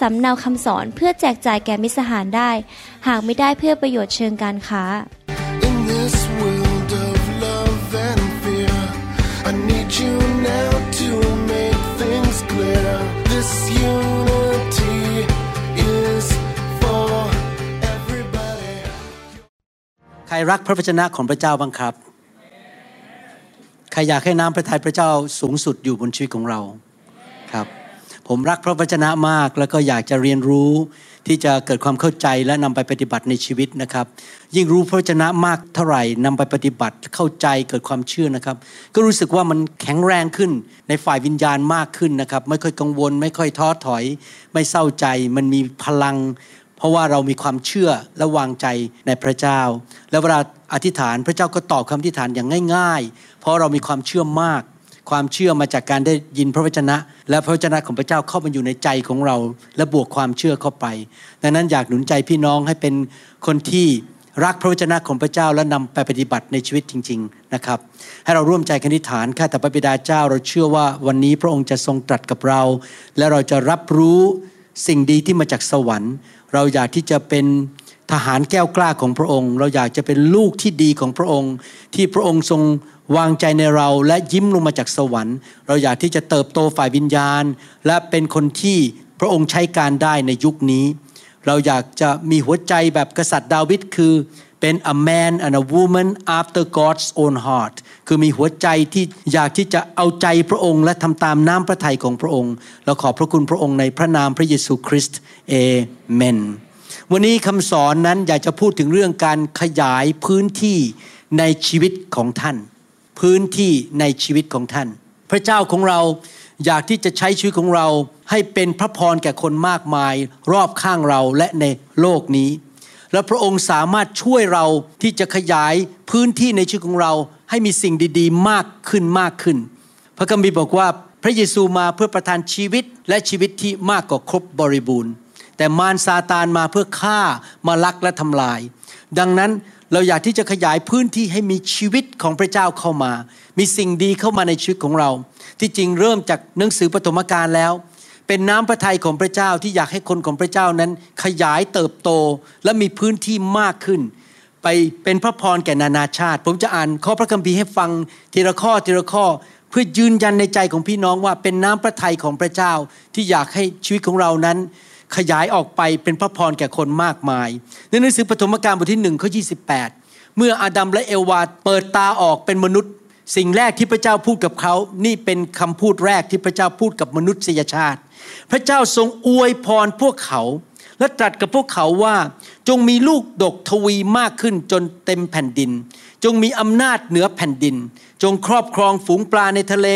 สำเนาคำสอนเพื่อแจกจ่ายแก่มิตรสหายได้ หากไม่ได้เพื่อประโยชน์เชิงการค้า In this world of love and fear, I need you now to make things clear. This unity is for everybody. ใครรักพระวจนะของพระเจ้าบ้างครับ ใครอยากให้น้ำพระทัยพระเจ้าสูงสุดอยู่บนชีวิตของเราครับ ผมรักพระวจนะมาก แล้วก็อยากจะเรียนรู้ที่จะเกิดความเข้าใจและนำไปปฏิบัติในชีวิตนะครับ ยิ่งรู้พระวจนะมากเท่าไหร่นำไปปฏิบัติเข้าใจเกิดความเชื่อนะครับ ก็รู้สึกว่ามันแข็งแรงขึ้นในฝ่ายวิญญาณมากขึ้นนะครับ ไม่ค่อยกังวล ไม่ค่อยท้อถอย ไม่เศร้าใจ มันมีพลัง เพราะว่าเรามีความเชื่อและวางใจในพระเจ้า แล้วเวลาอธิษฐานพระเจ้าก็ตอบคำอธิษฐานอย่างง่าย ๆ เพราะเรามีความเชื่อมาก ความเชื่อมาจากการได้ยินพระวจนะ และพระวจนะของพระเจ้าเข้ามาอยู่ในใจของเรา และบวกความเชื่อเข้าไป ดังนั้นอยากหนุนใจพี่น้องให้เป็นคนที่รักพระวจนะของพระเจ้าและนำไปปฏิบัติในชีวิตจริง ๆนะครับ ให้เราร่วมใจกันทิฐานข้าแต่พระบิดาเจ้าเราเชื่อว่าวันนี้พระองค์จะทรงตรัสกับเรา และเราจะรับรู้สิ่งดีที่มาจากสวรรค์ เราอยากที่จะเป็น ทหารแก้วกล้าของพระองค์ เราอยากจะเป็นลูกที่ดีของพระองค์ ที่พระองค์ทรงวางใจในเราและยิ้มลงมาจากสวรรค์ เราอยากที่จะเติบโตฝ่ายวิญญาณ และเป็นคนที่พระองค์ใช้การได้ในยุคนี้ เราอยากจะมีหัวใจแบบกษัตริย์ดาวิดคือเป็น a man and a woman after God's own heart คือมีหัวใจที่อยากที่จะเอาใจพระองค์ และทำตามน้ำพระทัยของพระองค์ เราขอบพระคุณพระองค์ในพระนามพระเยซูคริสต์เอเมน วันนี้คำสอนนั้นอยากจะพูดถึงเรื่องการขยายพื้นที่ในชีวิตของท่าน พื้นที่ในชีวิตของท่าน พระเจ้าของเราอยากที่จะใช้ชีวิตของเราให้เป็นพระพรแก่คนมากมาย รอบข้างเราและในโลกนี้ และพระองค์สามารถช่วยเราที่จะขยายพื้นที่ในชีวิตของเรา ให้มีสิ่งดีๆ มากขึ้นมากขึ้น พระคัมภีร์บอกว่าพระเยซูมาเพื่อประทานชีวิตและชีวิตที่มากกว่าครบบริบูรณ์ แต่มารซาตานมาเพื่อฆ่ามาลักและทำลาย ดังนั้นเราอยากที่จะขยายพื้นที่ให้มีชีวิตของพระเจ้าเข้ามา มีสิ่งดีเข้ามาในชีวิตของเรา ที่จริงเริ่มจากหนังสือปฐมกาลแล้ว เป็นน้ำพระทัยของพระเจ้าที่อยากให้คนของพระเจ้านั้น ขยายเติบโตและมีพื้นที่มากขึ้น ไปเป็นพระพรแก่นานาชาติ ผมจะอ่านข้อพระคัมภีร์ให้ฟังทีละข้อทีละข้อเพื่อยืนยันในใจของพี่น้องว่าเป็นน้ำพระทัยของพระเจ้าที่อยากให้ชีวิตของเรานั้น ขยายออกไปเป็นพระพรแก่คนมากมาย ในหนังสือปฐมกาลบทที่หนึ่งข้อยีเมื่ออาดัมและเอวาเปิดตาออกเป็นมนุษย์ สิ่งแรกที่พระเจ้าพูดกับเขา นี่เป็นคำพูดแรกที่พระเจ้าพูดกับมนุษยชาติ พระเจ้าทรงอวยพรพวกเขา และตรัสกับพวกเขาว่า จงมีลูกดกทวีมากขึ้นจนเต็มแผ่นดิน จงมีอำนาจเหนือแผ่นดิน จงครอบครองฝูงปลาในทะเล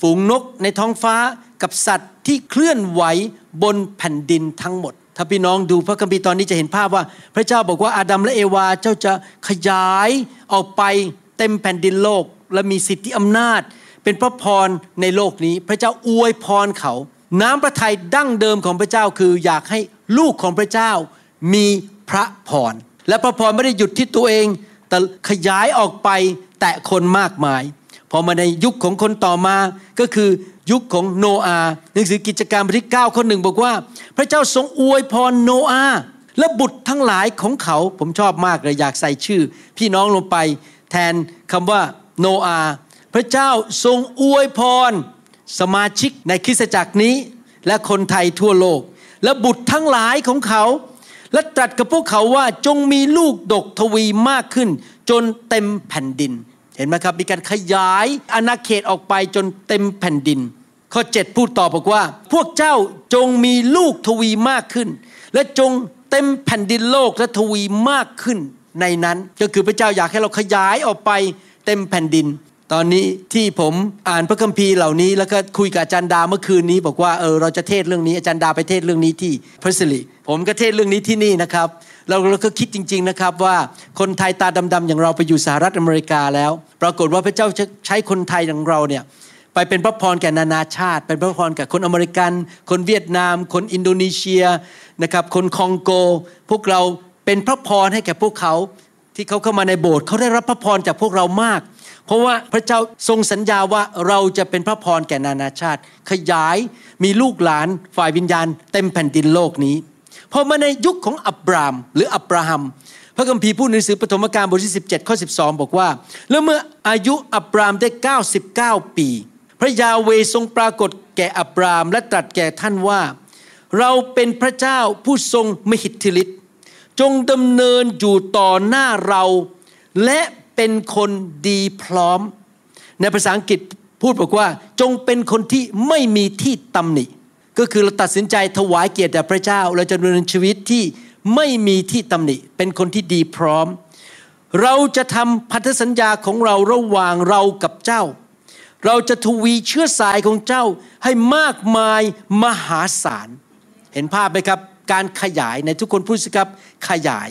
ฝูงนกในท้องฟ้า กับสัตว์ที่เคลื่อนไหวบนแผ่นดินทั้งหมด ถ้าพี่น้องดูพระคัมภีร์ตอนนี้จะเห็นภาพว่า พระเจ้าบอกว่าอาดัมและเอวาเจ้าจะขยายออกไปเต็มแผ่นดินโลก และมีสิทธิอำนาจ เป็นพระพรในโลกนี้ พระเจ้าอวยพรเขา น้ำพระทัยดั้งเดิมของพระเจ้าคืออยากให้ลูกของพระเจ้ามีพระพรและพระพรไม่ได้หยุดที่ตัวเอง แต่ขยายออกไปแตะคนมากมายพอมาในยุคของคนต่อมาก็คือยุคของโนอาห์หนังสือกิจการบทที่9ข้อหนึ่งบอกว่า พระเจ้าทรงอวยพรโนอาห์และบุตรทั้งหลายของเขา ผมชอบมากเลยอยากใส่ชื่อ พี่น้องลงไป แทนคำว่าโนอาห์พระเจ้าทรงอวยพร สมาชิกในคริสตจักรนี้ และคนไทยทั่วโลก และบุตรทั้งหลายของเขา และตรัสกับพวกเขาว่าจงมีลูกดกทวีมากขึ้น จนเต็มแผ่นดิน เห็นไหมครับ มีการขยายอาณาเขตออกไปจนเต็มแผ่นดิน ข้อ 7 พูดต่อบอกว่า พวกเจ้าจงมีลูกทวีมากขึ้น และจงเต็มแผ่นดินโลกและทวีมากขึ้นในนั้น ก็คือพระเจ้าอยากให้เราขยายออกไปเต็มแผ่นดิน ตอนนี้ที่ผมอ่านพระคัมภีร์เหล่านี้ แล้วก็คุยกับอาจารย์ดาเมื่อคืนนี้ บอกว่าเออเราจะเทศเรื่องนี้อาจารย์ดาไปเทศเรื่องนี้ที่พระสิริผมก็เทศเรื่องนี้ที่นี่นะครับเราเราก็คิดจริง ๆนะครับว่าคนไทยตาดำๆอย่างเราไปอยู่สหรัฐอเมริกาแล้ว ปรากฏว่าพระเจ้าใช้คนไทยอย่างเราเนี่ยไปเป็นพระพรแก่นานาชาติ เป็นพระพรแก่คนอเมริกัน คนเวียดนาม คนอินโดนีเซียนะครับคนคองโก พวกเราเป็นพระพรให้แก่พวกเขา ที่เขาเข้ามาในโบสถ์เขาได้รับพระพรจากพวกเรามาก เพราะว่าพระเจ้าทรงสัญญาว่าเราจะเป็นพระพรแก่นานาชาติ ขยายมีลูกหลานฝ่ายวิญญาณ เต็มแผ่นดินโลกนี้พอมาในยุคของอับรามหรืออับราฮัม พระคัมภีร์พูดในหนังสือปฐมกาลบทที่ 17 ข้อ 12 บอกว่า แล้วเมื่ออายุอับรามได้ 99 ปี พระยาเวทรงปรากฏแก่อับรามและตรัสแก่ท่านว่า เราเป็นพระเจ้าผู้ทรงมหิทธิฤทธิ์จงดำเนินอยู่ต่อหน้าเรา และ เป็นคนดีพร้อม ในภาษาอังกฤษพูดบอกว่า จงเป็นคนที่ไม่มีที่ตำหนิ ก็คือเราตัดสินใจถวายเกียรติแด่พระเจ้า เราจะดำเนินชีวิตที่ไม่มีที่ตำหนิ เป็นคนที่ดีพร้อม เราจะทำพันธสัญญาของเราระหว่างเรากับเจ้า เราจะทวีเชื้อสายของเจ้าให้มากมายมหาศาล เห็นภาพไหมครับ การขยายในทุกคนพูดสิครับขยาย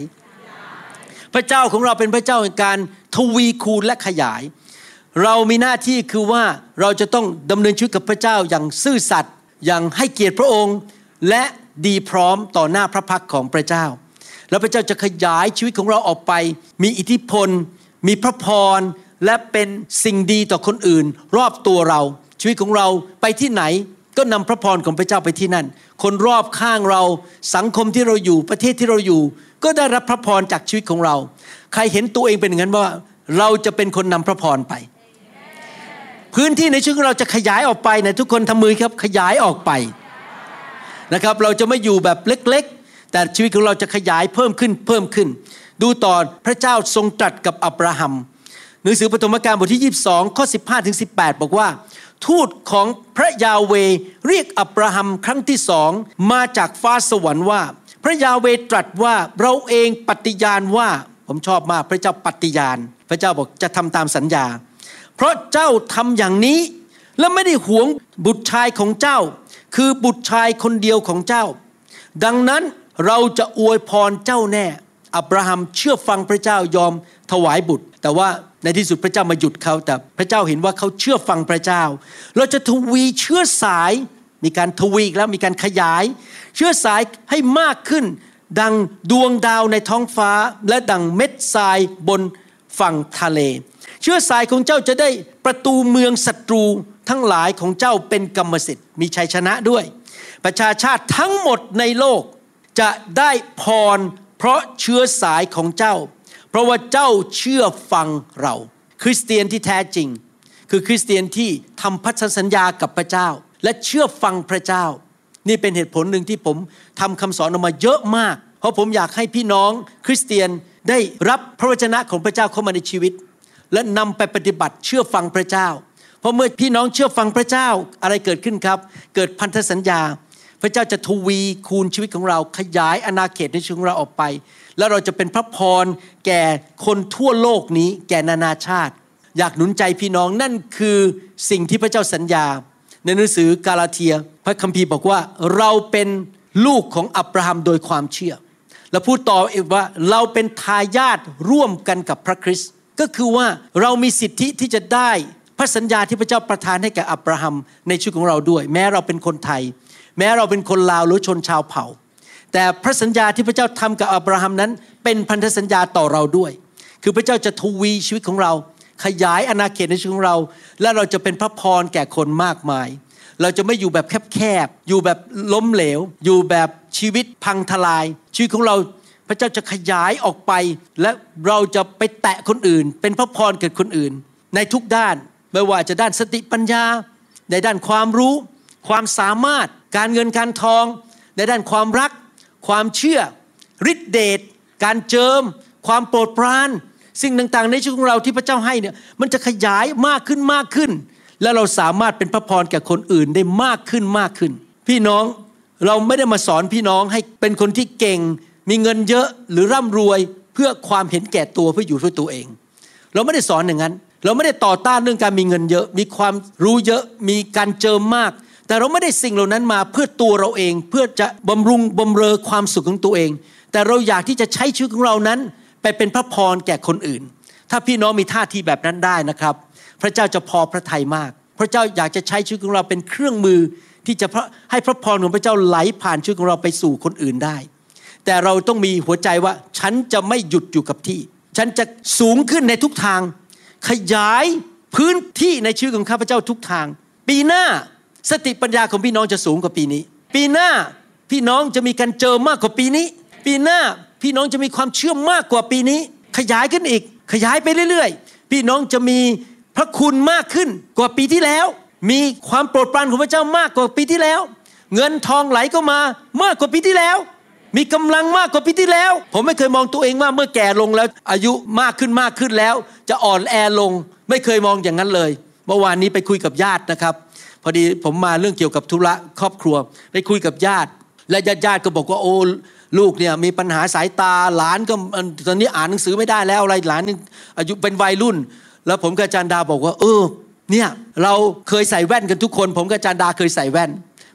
พระเจ้าของเราเป็นพระเจ้าในการทวีคูณและขยาย เรามีหน้าที่คือว่าเราจะต้องดำเนินชีวิตกับพระเจ้าอย่างซื่อสัตย์อย่างให้เกียรติพระองค์ และดีพร้อมต่อหน้าพระพักของพระเจ้า แล้วพระเจ้าจะขยายชีวิตของเราออกไป มีอิทธิพล มีพระพรและเป็นสิ่งดีต่อคนอื่น รอบตัวเรา ชีวิตของเราไปที่ไหนก็นำพระพรของพระเจ้าไปที่นั่น คนรอบข้างเราสังคมที่เราอยู่ประเทศที่เราอยู่ ก็ได้รับพระพรจากชีวิตของเรา ใครเห็นตัวเองเป็นอย่างนั้นว่า เราจะเป็นคนนำพระพรไป พื้นที่ในชีวิตของเราจะขยายออกไปนะทุกคนทำมือครับขยายออกไปนะครับ เราจะไม่อยู่แบบเล็กๆ แต่ชีวิตของเราจะขยายเพิ่มขึ้นเพิ่มขึ้น ดูตอนพระเจ้าทรงตรัสกับอับราฮัมหนังสือปฐมกาลบทที่ 22 ข้อ 15ถึง18 บอกว่า ทูตของพระยาเวเรียกอับราฮัมครั้งที่สองมาจากฟ้าสวรรค์ว่า ระยาเวตรัสว่าเราเองปฏิญาณว่าผมชอบมากพระเจ้าปฏิญาณ พระเจ้าบอกจะทำตามสัญญา เพราะเจ้าทำอย่างนี้และไม่ได้หวงบุตรชายของเจ้า คือบุตรชายคนเดียวของเจ้า ดังนั้นเราจะอวยพรเจ้าแน่ อับราฮัมเชื่อฟังพระเจ้ายอมถวายบุตร แต่ว่าในที่สุดพระเจ้ามาหยุดเขาแต่พระเจ้าเห็นว่าเขาเชื่อฟังพระเจ้า เราจะทวีเชื้อสาย มีการทวีกแล้วมีการขยาย เชื้อสายให้มากขึ้น ดังดวงดาวในท้องฟ้า และดังเม็ดทรายบนฝั่งทะเล เชื้อสายของเจ้าจะได้ประตูเมืองศัตรูทั้งหลายของเจ้าเป็นกรรมสิทธิ์มีชัยชนะด้วย ประชาชาติทั้งหมดในโลกจะได้พรเพราะเชื้อสายของเจ้า เพราะว่าเจ้าเชื่อฟังเรา คริสเตียนที่แท้จริง คือคริสเตียนที่ทำพันธสัญญากับพระเจ้า และเชื่อฟังพระเจ้า นี่เป็นเหตุผลหนึ่งที่ผมทำคำสอนออกมาเยอะมาก เพราะผมอยากให้พี่น้องคริสเตียนได้รับพระวจนะของพระเจ้าเข้ามาในชีวิต และนำไปปฏิบัติเชื่อฟังพระเจ้า เพราะเมื่อพี่น้องเชื่อฟังพระเจ้าอะไรเกิดขึ้นครับ เกิดพันธสัญญา พระเจ้าจะทวีคูณชีวิตของเรา ขยายอาณาเขตในชีวิตของเราออกไป แล้วเราจะเป็นพระพรแก่คนทั่วโลกนี้ แก่นานาชาติ อยากหนุนใจพี่น้องนั่นคือสิ่งที่พระเจ้าสัญญา ในหนังสือกาลาเทีย พระคัมภีร์บอกว่าเราเป็นลูกของอับราฮัมโดยความเชื่อ และพูดต่ออีกว่าเราเป็นทายาทร่วมกันกับพระคริสต์ก็คือว่าเรามีสิทธิที่จะได้พระสัญญาที่พระเจ้าประทานให้แก่อับราฮัมในชีวิตของเราด้วย แม้เราเป็นคนไทย แม้เราเป็นคนลาวหรือชนชาวเผ่า แต่พระสัญญาที่พระเจ้าทำกับอับราฮัมนั้น เป็นพันธสัญญาต่อเราด้วย คือพระเจ้าจะทวีชีวิตของเรา ขยายอาณาเขตในชีวิตของเรา และเราจะเป็นพระพรแก่คนมากมาย เราจะไม่อยู่แบบแคบๆอยู่แบบล้มเหลว อยู่แบบชีวิตพังทลาย ชีวิตของเราพระเจ้าจะขยายออกไป และเราจะไปแตะคนอื่น เป็นพระพรเกิดคนอื่น ในทุกด้านไม่ว่าจะด้านสติปัญญา ในด้านความรู้ ความสามารถ การเงินการทอง ในด้านความรัก ความเชื่อฤทธิเดชการเจิม ความโปรดปราน สิ่งต่างๆ ในชีวิตของเราที่พระเจ้าให้เนี่ยมันจะขยายมากขึ้นมากขึ้น และเราสามารถเป็นพระพรแก่คนอื่นได้มากขึ้นมากขึ้น พี่น้องเราไม่ได้มาสอนพี่น้องให้เป็นคนที่เก่ง มีเงินเยอะหรือร่ำรวยเพื่อความเห็นแก่ตัวเพื่ออยู่เพื่อตัวเอง เราไม่ได้สอนอย่างนั้น เราไม่ได้ต่อต้านเรื่องการมีเงินเยอะ มีความรู้เยอะมีการเจิมมาก แต่เราไม่ได้สิ่งเหล่านั้นมาเพื่อตัวเราเอง เพื่อจะบำรุงบำเรอความสุขของตัวเอง แต่เราอยากที่จะใช้ชีวิตของเรานั้น ไปเป็นพระพรแก่คนอื่น ถ้าพี่น้องมีท่าทีแบบนั้นได้นะครับ พระเจ้าจะพอพระทัยมาก พระเจ้าอยากจะใช้ชีวิตของเราเป็นเครื่องมือที่จะให้พระพรของพระเจ้าไหลผ่านชีวิตของเราไปสู่คนอื่นได้ แต่เราต้องมีหัวใจว่าฉันจะไม่หยุดอยู่กับที่ ฉันจะสูงขึ้นในทุกทาง ขยายพื้นที่ในชีวิตของข้าพเจ้าทุกทาง ปีหน้าสติปัญญาของพี่น้องจะสูงกว่าปีนี้ ปีหน้าพี่น้องจะมีการเจอมากกว่าปีนี้ ปีหน้า พี่น้องจะมีความเชื่อมากกว่าปีนี้ ขยายขึ้นอีก ขยายไปเรื่อยๆ พี่น้องจะมีพระคุณมากขึ้นกว่าปีที่แล้ว มีความโปรดปรานของพระเจ้ามากกว่าปีที่แล้ว เงินทองไหลก็มามากกว่าปีที่แล้ว มีกำลังมากกว่าปีที่แล้ว ผมไม่เคยมองตัวเองว่าเมื่อแก่ลงแล้ว อายุมากขึ้นมากขึ้นแล้ว จะอ่อนแอลง ไม่เคยมองอย่างนั้นเลยเมื่อวานนี้ไปคุยกับญาตินะครับ พอดีผมมาเรื่องเกี่ยวกับธุระครอบครัว ไปคุยกับญาติ และญาติญาติก็บอกว่าโอ้ ลูกเนี่ยมีปัญหาสายตาหลานก็ตอนนี้อ่านหนังสือไม่ได้แล้วอะไรหลานอายุเป็นวัยรุ่น แล้วผมกับจารย์ดาบอกว่า เออเนี่ยเราเคยใส่แว่นกันทุกคน ผมกับจารดาเคยใส่แว่น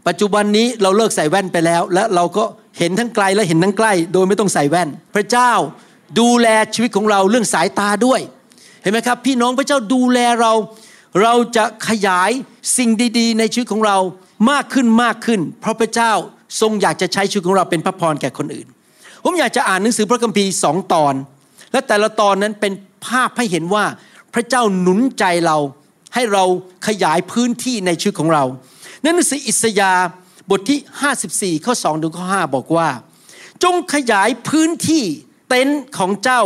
ปัจจุบันนี้เราเลิกใส่แว่นไปแล้ว และเราก็เห็นทั้งไกลและเห็นทั้งใกล้ โดยไม่ต้องใส่แว่น พระเจ้าดูแลชีวิตของเราเรื่องสายตาด้วย เห็นไหมครับ พี่น้องพระเจ้าดูแลเรา เราจะขยายสิ่งดี ๆ ในชีวิตของเรามากขึ้นมากขึ้น เพราะพระเจ้า ทรงอยากจะใช้ชีวิตของเราเป็นพระพรแก่คนอื่น ผมอยากจะอ่านหนังสือพระคัมภีร์สองตอน และแต่ละตอนนั้นเป็นภาพให้เห็นว่าพระเจ้าหนุนใจเราให้เราขยายพื้นที่ในชีวิตของเราในหนังสืออิสยาห์บทที่ 54 ข้อ2ถึงข้อ 5 บอกว่า จงขยายพื้นที่เต็นท์ของเจ้า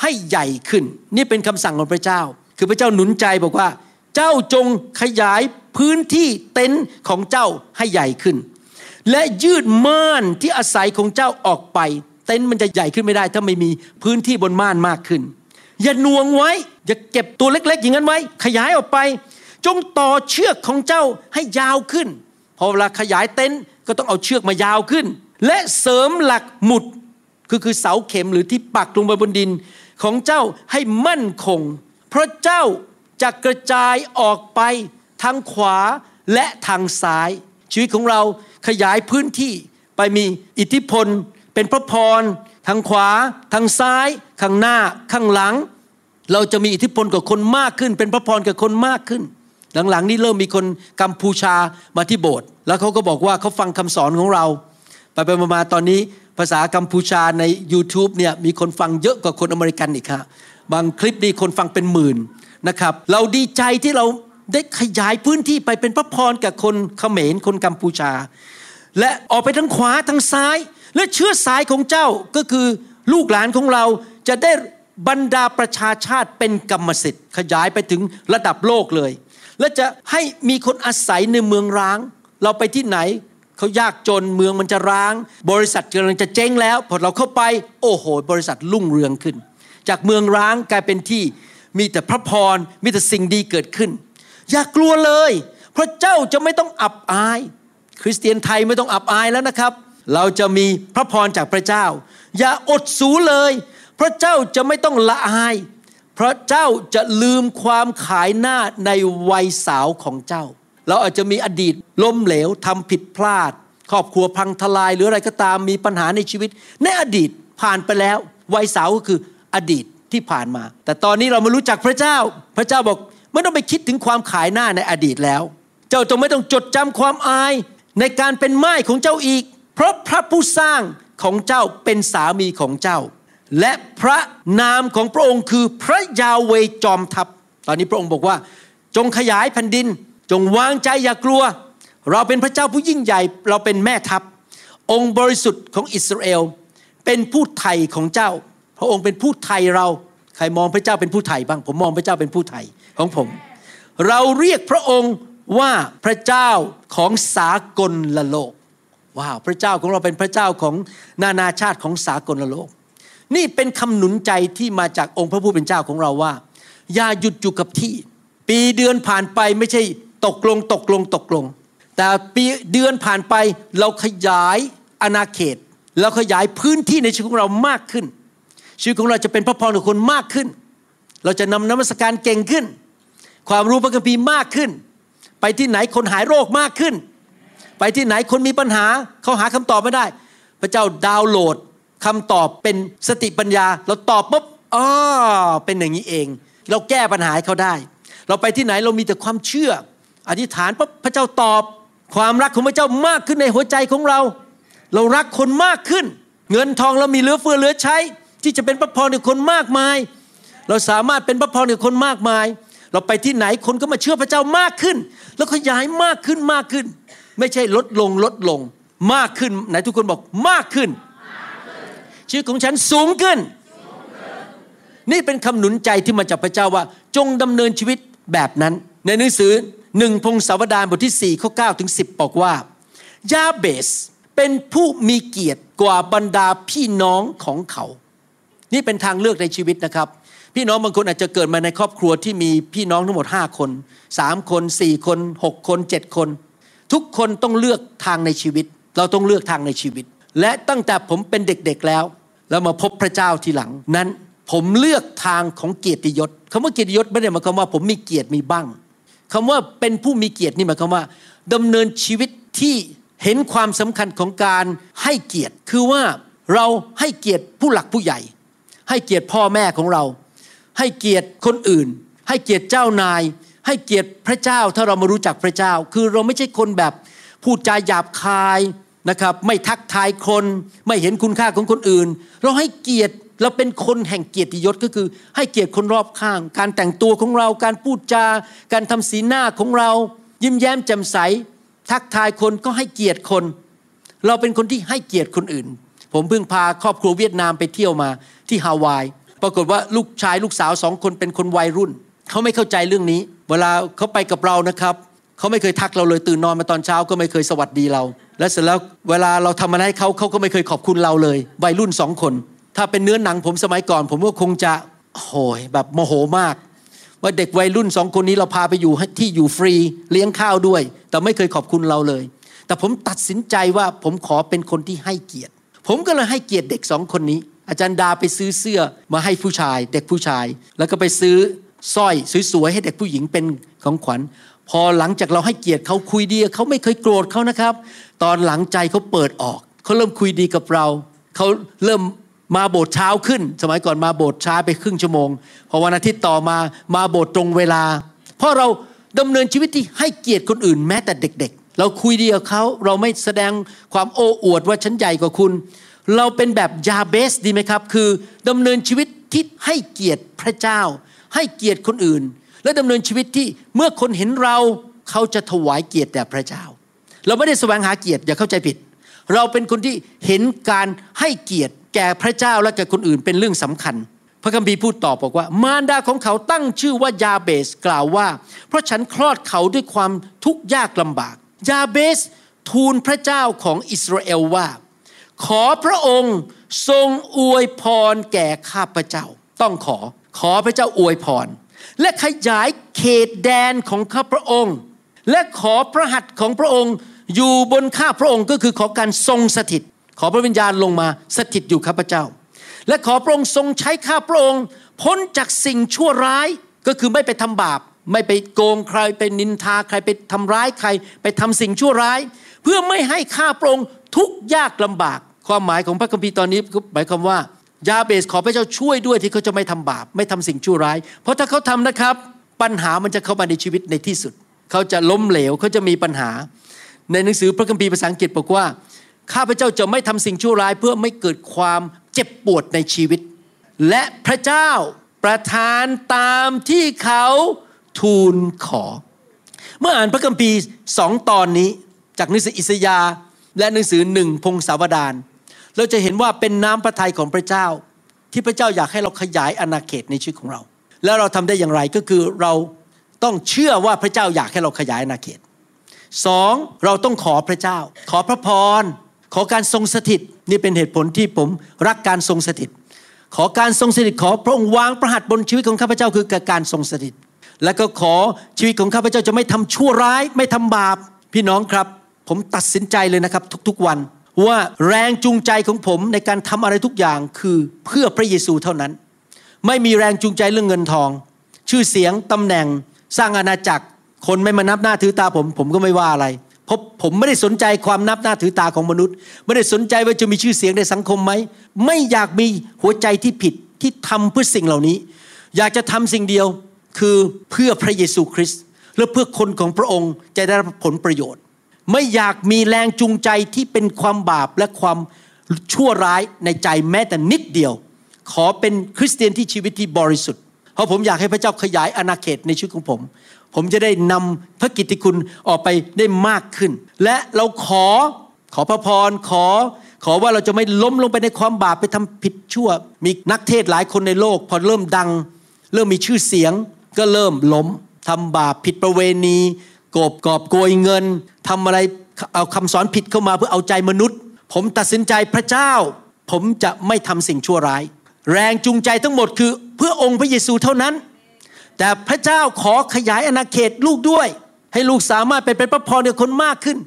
ให้ใหญ่ขึ้น นี่เป็นคำสั่งของพระเจ้า คือพระเจ้าหนุนใจบอกว่า เจ้าจงขยายพื้นที่เต็นท์ของเจ้าให้ใหญ่ขึ้น และยืดม่านที่อาศัยของเจ้าออกไป เต็นท์มันจะใหญ่ขึ้นไม่ได้ ถ้าไม่มีพื้นที่บนม่านมากขึ้น อย่าน่วงไว้ อย่าเก็บตัวเล็ก ๆ อย่างนั้นไว้ ขยายออกไป จงต่อเชือกของเจ้าให้ยาวขึ้น พอเวลาขยายเต็นท์ก็ต้องเอาเชือกมายาวขึ้น และเสริมหลักหมุดคือคือเสาเข็มหรือที่ปักลงไปบนดินของเจ้าให้มั่นคง เพราะเจ้าจะกระจายออกไปทางขวาและทางซ้าย ชีวิตของเรา ขยายพื้นที่ไปมีอิทธิพล เป็นพระพรทางขวา ทางซ้าย ข้างหน้าข้างหลัง เราจะมีอิทธิพลกับคนมากขึ้น เป็นพระพรกับคนมากขึ้น หลังๆ นี้เริ่มมีคนกัมพูชามาที่โบสถ์แล้วเขาก็บอกว่าเขาฟังคำสอนของเรา ไปไปมาตอนนี้ภาษากัมพูชาใน YouTube เนี่ยมีคนฟังเยอะกว่าคนอเมริกันอีกครับบางคลิปนี่คนฟังเป็นหมื่นนะครับ เราดีใจที่เรา ได้ขยายพื้นที่ไปเป็นพระพรกับคนเขมรคนกัมพูชา และออกไปทั้งขวาทั้งซ้าย และเชื้อสายของเจ้าก็คือลูกหลานของเราจะได้บรรดาประชาชาติเป็นกรรมสิทธิ์ ขยายไปถึงระดับโลกเลย และจะให้มีคนอาศัยในเมืองร้าง เราไปที่ไหนเขายากจนเมืองมันจะร้าง บริษัทกำลังจะเจ๊งแล้วพอเราเข้าไปโอ้โห บริษัทรุ่งเรืองขึ้น จากเมืองร้างกลายเป็นที่มีแต่พระพรมีแต่สิ่งดีเกิดขึ้น อย่ากลัวเลย เพราะเจ้าจะไม่ต้องอับอาย คริสเตียนไทยไม่ต้องอับอายแล้วนะครับ เราจะมีพระพรจากพระเจ้า อย่าอดสูเลย เพราะเจ้าจะไม่ต้องละอาย เพราะเจ้าจะลืมความขายหน้าในวัยสาวของเจ้า เราอาจจะมีอดีตล้มเหลวทำผิดพลาด ครอบครัวพังทลายหรืออะไรก็ตามมีปัญหาในชีวิต ในอดีตผ่านไปแล้ว วัยสาวก็คืออดีตที่ผ่านมา แต่ตอนนี้เรามารู้จักพระเจ้า พระเจ้าบอก ไม่ต้องไปคิดถึงความขายหน้าในอดีตแล้ว เจ้าจงไม่ต้องจดจำความอายในการเป็นไม้ของเจ้าอีก เพราะพระผู้สร้างของเจ้าเป็นสามีของเจ้า และพระนามของพระองค์คือพระยาเวจอมทัพ ตอนนี้พระองค์บอกว่า จงขยายแผ่นดิน จงวางใจอย่ากลัว เราเป็นพระเจ้าผู้ยิ่งใหญ่ เราเป็นแม่ทัพ องค์บริสุทธิ์ของอิสราเอล เป็นผู้ไทยของเจ้า พระองค์เป็นผู้ไทยเรา ใครมองพระเจ้าเป็นผู้ไทยบ้าง ผมมองพระเจ้าเป็นผู้ไทย ของผม เราเรียกพระองค์ว่าพระเจ้าของสากลละโลกว้าวพระเจ้าของเราเป็นพระเจ้าของนานาชาติของสากลละโลก นี่เป็นคำหนุนใจที่มาจากองค์พระผู้เป็นเจ้าของเราว่า อย่าหยุดอยู่กับที่ ปีเดือนผ่านไปไม่ใช่ตกลงตกลงตกลง แต่ปีเดือนผ่านไปเราขยายอาณาเขตเราขยายพื้นที่ในชีวิตของเรามากขึ้น ชีวิตของเราจะเป็นพระพรกับคนมากขึ้น เราจะนำน้ำมัสการเก่งขึ้น ความรู้พระคัมภีร์มากขึ้น ไปที่ไหนคนหายโรคมากขึ้น ไปที่ไหนคนมีปัญหาเขาหาคำตอบไม่ได้ พระเจ้าดาวน์โหลดคำตอบเป็นสติปัญญา เราตอบปุ๊บอ๋อเป็นอย่างนี้เอง เราแก้ปัญหาเขาได้ เราไปที่ไหนเรามีแต่ความเชื่อ อธิษฐานปุ๊บพระเจ้าตอบ ความรักของพระเจ้ามากขึ้นในหัวใจของเรา เรารักคนมากขึ้น เงินทองเรามีเหลือเฟือเหลือใช้ ที่จะเป็นพระพรในคนมากมาย เราสามารถเป็นพระพรในคนมากมาย เราไปที่ไหนคนก็มาเชื่อพระเจ้ามากขึ้น แล้วขยายมากขึ้นมากขึ้น ไม่ใช่ลดลงลดลงมากขึ้นไหนทุกคนบอกมากขึ้น ชีวิตของฉันสูงขึ้น นี่เป็นคำหนุนใจที่มาจากพระเจ้าว่า จงดำเนินชีวิตแบบนั้น ในหนังสือหนึ่งพงศาวดารบทที่4ข้อ9ถึง10 บอกว่ายาเบสเป็นผู้มีเกียรติกว่าบรรดาพี่น้องของเขา นี่เป็นทางเลือกในชีวิตนะครับ พี่น้องบางคนอาจจะเกิดมาในครอบครัวที่มีพี่น้องทั้งหมด 5 คน3คน4คน6คน7คน ทุกคนต้องเลือกทางในชีวิต เราต้องเลือกทางในชีวิต และตั้งแต่ผมเป็นเด็กๆแล้ว แล้วมาพบพระเจ้าทีหลังนั้น ผมเลือกทางของเกียรติยศคำว่าเกียรติยศไม่ได้หมายความว่า ผมมีเกียรติมีบ้างคำว่าเป็นผู้มีเกียรตินี่หมายความว่าดำเนินชีวิตที่เห็นความสำคัญของการให้เกียรติ คือว่าเราให้เกียรติผู้หลักผู้ใหญ่ ให้เกียรติพ่อแม่ของเรา ให้เกียรติคนอื่น ให้เกียรติเจ้านาย ให้เกียรติพระเจ้าถ้าเรามารู้จักพระเจ้า คือเราไม่ใช่คนแบบพูดจาหยาบคายนะครับไม่ทักทายคนไม่เห็นคุณค่าของคนอื่น เราให้เกียรติเราเป็นคนแห่งเกียรติยศก็คือ ให้เกียรติคนรอบข้าง การแต่งตัวของเราการพูดจาการทำสีหน้าของเรา ยิ้มแย้มแจ่มใส ทักทายคนก็ให้เกียรติคน เราเป็นคนที่ให้เกียรติคนอื่น ผมเพิ่งพาครอบครัวเวียดนามไปเที่ยวมาที่ฮาวาย ปรากฏว่าลูกชายลูกสาวสองคนเป็นคนวัยรุ่น เขาไม่เข้าใจเรื่องนี้ เวลาเขาไปกับเรานะครับเขาไม่เคยทักเราเลยตื่นนอนมาตอนเช้าก็ไม่เคยสวัสดีเรา และเสร็จแล้วเวลาเราทำอะไรให้เขาเขาก็ไม่เคยขอบคุณเราเลย วัยรุ่นสองคน ถ้าเป็นเนื้อหนังผมสมัยก่อน ผมก็คงจะโหยแบบโมโหมาก ว่าเด็กวัยรุ่นสองคนนี้เราพาไปอยู่ที่อยู่ฟรีเลี้ยงข้าวด้วย แต่ไม่เคยขอบคุณเราเลย แต่ผมตัดสินใจว่าผมขอเป็นคนที่ให้เกียรติ ผมก็เลยให้เกียรติเด็กสองคนนี้ อาจารย์ดาไปซื้อเสื้อมาให้ผู้ชาย เด็กผู้ชาย แล้วก็ไปซื้อสร้อยสวยๆให้เด็กผู้หญิงเป็นของขวัญ พอหลังจากเราให้เกียรติเขาคุยดีเขาไม่เคยโกรธเขานะครับ ตอนหลังใจเขาเปิดออกเขาเริ่มคุยดีกับเราเขาเริ่มมาโบสถ์เช้าขึ้น สมัยก่อนมาโบสถ์ช้าไปครึ่งชั่วโมง พอวันอาทิตย์ต่อมามาโบสถ์ตรงเวลา เพราะเราดำเนินชีวิตที่ให้เกียรติคนอื่นแม้แต่เด็ก ๆ เราคุยดีกับเขาเราไม่แสดงความโอ้อวดว่าฉันใหญ่กว่าคุณ เราเป็นแบบยาเบสดีไหมครับ คือดำเนินชีวิตที่ให้เกียรติพระเจ้า ให้เกียรติคนอื่น และดำเนินชีวิตที่เมื่อคนเห็นเราเขาจะถวายเกียรติแด่พระเจ้า เราไม่ได้แสวงหาเกียรติอย่าเข้าใจผิด เราเป็นคนที่เห็นการให้เกียรติแก่พระเจ้าและแก่คนอื่นเป็นเรื่องสำคัญ พระคัมภีร์พูดต่อบอกว่า มารดาของเขาตั้งชื่อว่ายาเบสกล่าวว่า เพราะฉันคลอดเขาด้วยความทุกข์ยากลำบาก ยาเบสทูลพระเจ้าของอิสราเอลว่า ขอพระองค์ทรงอวยพรแก่ข้าพเจ้า ต้องขอขอพระเจ้าอวยพร และขยายเขตแดนของข้าพระองค์ และขอพระหัตถ์ของพระองค์อยู่บนข้าพระองค์ก็คือขอการทรงสถิต ขอพระวิญญาณลงมาสถิตอยู่ข้าพเจ้า และขอพระองค์ทรงใช้ข้าพระองค์ พ้นจากสิ่งชั่วร้ายก็คือไม่ไปทำบาป ไม่ไปโกงใครไปนินทาใครไปทำร้ายใคร ไปทำสิ่งชั่วร้าย เพื่อไม่ให้ข้าพระองค์ทุกข์ยากลำบาก ความหมายของพระคัมภีร์ตอนนี้หมายความว่ายาเบสขอพระเจ้าช่วยด้วยที่เขาจะไม่ทำบาป ไม่ทำสิ่งชั่วร้าย เพราะถ้าเขาทำนะครับ ปัญหามันจะเข้ามาในชีวิตในที่สุด เขาจะล้มเหลวเขาจะมีปัญหา ในหนังสือพระคัมภีร์ภาษาอังกฤษบอกว่าข้าพเจ้าจะไม่ทำสิ่งชั่วร้าย เพื่อไม่เกิดความเจ็บปวดในชีวิต และพระเจ้าประทานตามที่เขาทูลขอ เมื่ออ่านพระคัมภีร์สองตอนนี้ จากหนังสืออิสยาและหนังสือหนึ่งพงศาวดาร เราจะเห็นว่าเป็นน้ำพระทัยของพระเจ้า ที่พระเจ้าอยากให้เราขยายอาณาเขตในชีวิตของเรา แล้วเราทำได้อย่างไรก็คือเราต้องเชื่อว่าพระเจ้าอยากให้เราขยายอาณาเขตสองเราต้องขอพระเจ้า ขอพระพรขอการทรงสถิตนี่เป็นเหตุผลที่ผมรักการทรงสถิต ขอการทรงสถิตขอพระองค์วางประหัตบนชีวิตของข้าพเจ้าคือการทรงสถิต และก็ขอชีวิตของข้าพเจ้าจะไม่ทำชั่วร้าย ไม่ทำบาป พี่น้องครับ ผมตัดสินใจเลยนะครับ ทุกๆวัน ว่าแรงจูงใจของผมในการทำอะไรทุกอย่างคือเพื่อพระเยซูเท่านั้น ไม่มีแรงจูงใจเรื่องเงินทอง ชื่อเสียงตำแหน่งสร้างอาณาจักร คนไม่มานับหน้าถือตาผม ผมก็ไม่ว่าอะไร เพราะผมไม่ได้สนใจความนับหน้าถือตาของมนุษย์ ไม่ได้สนใจว่าจะมีชื่อเสียงในสังคมไหมไม่อยากมีหัวใจที่ผิดที่ทำเพื่อสิ่งเหล่านี้ อยากจะทำสิ่งเดียวคือเพื่อพระเยซูคริสต์และเพื่อคนของพระองค์จะได้รับผลประโยชน์ ไม่อยากมีแรงจูงใจที่เป็นความบาปและความชั่วร้ายในใจแม้แต่นิดเดียว ขอเป็นคริสเตียนที่ชีวิตที่บริสุทธิ์ เพราะผมอยากให้พระเจ้าขยายอาณาเขตในชีวิตของผม ผมจะได้นำพระกิตติคุณออกไปได้มากขึ้น และเราขอขอพระพรขอ ขอว่าเราจะไม่ล้มลงไปในความบาปไปทำผิดชั่ว มีนักเทศหลายคนในโลก พอเริ่มดัง เริ่มมีชื่อเสียง ก็เริ่มล้มทำบาปผิดประเวณี โกบกอบโกยเงินทำอะไรเอาคำสอนผิดเข้ามาเพื่อเอาใจมนุษย์ ผมตัดสินใจพระเจ้า ผมจะไม่ทำสิ่งชั่วร้าย แรงจูงใจทั้งหมดคือเพื่อองค์พระเยซูเท่านั้น แต่พระเจ้าขอขยายอาณาเขตลูกด้วย ให้ลูกสามารถไปเป็นพระพรกับคนมากขึ้น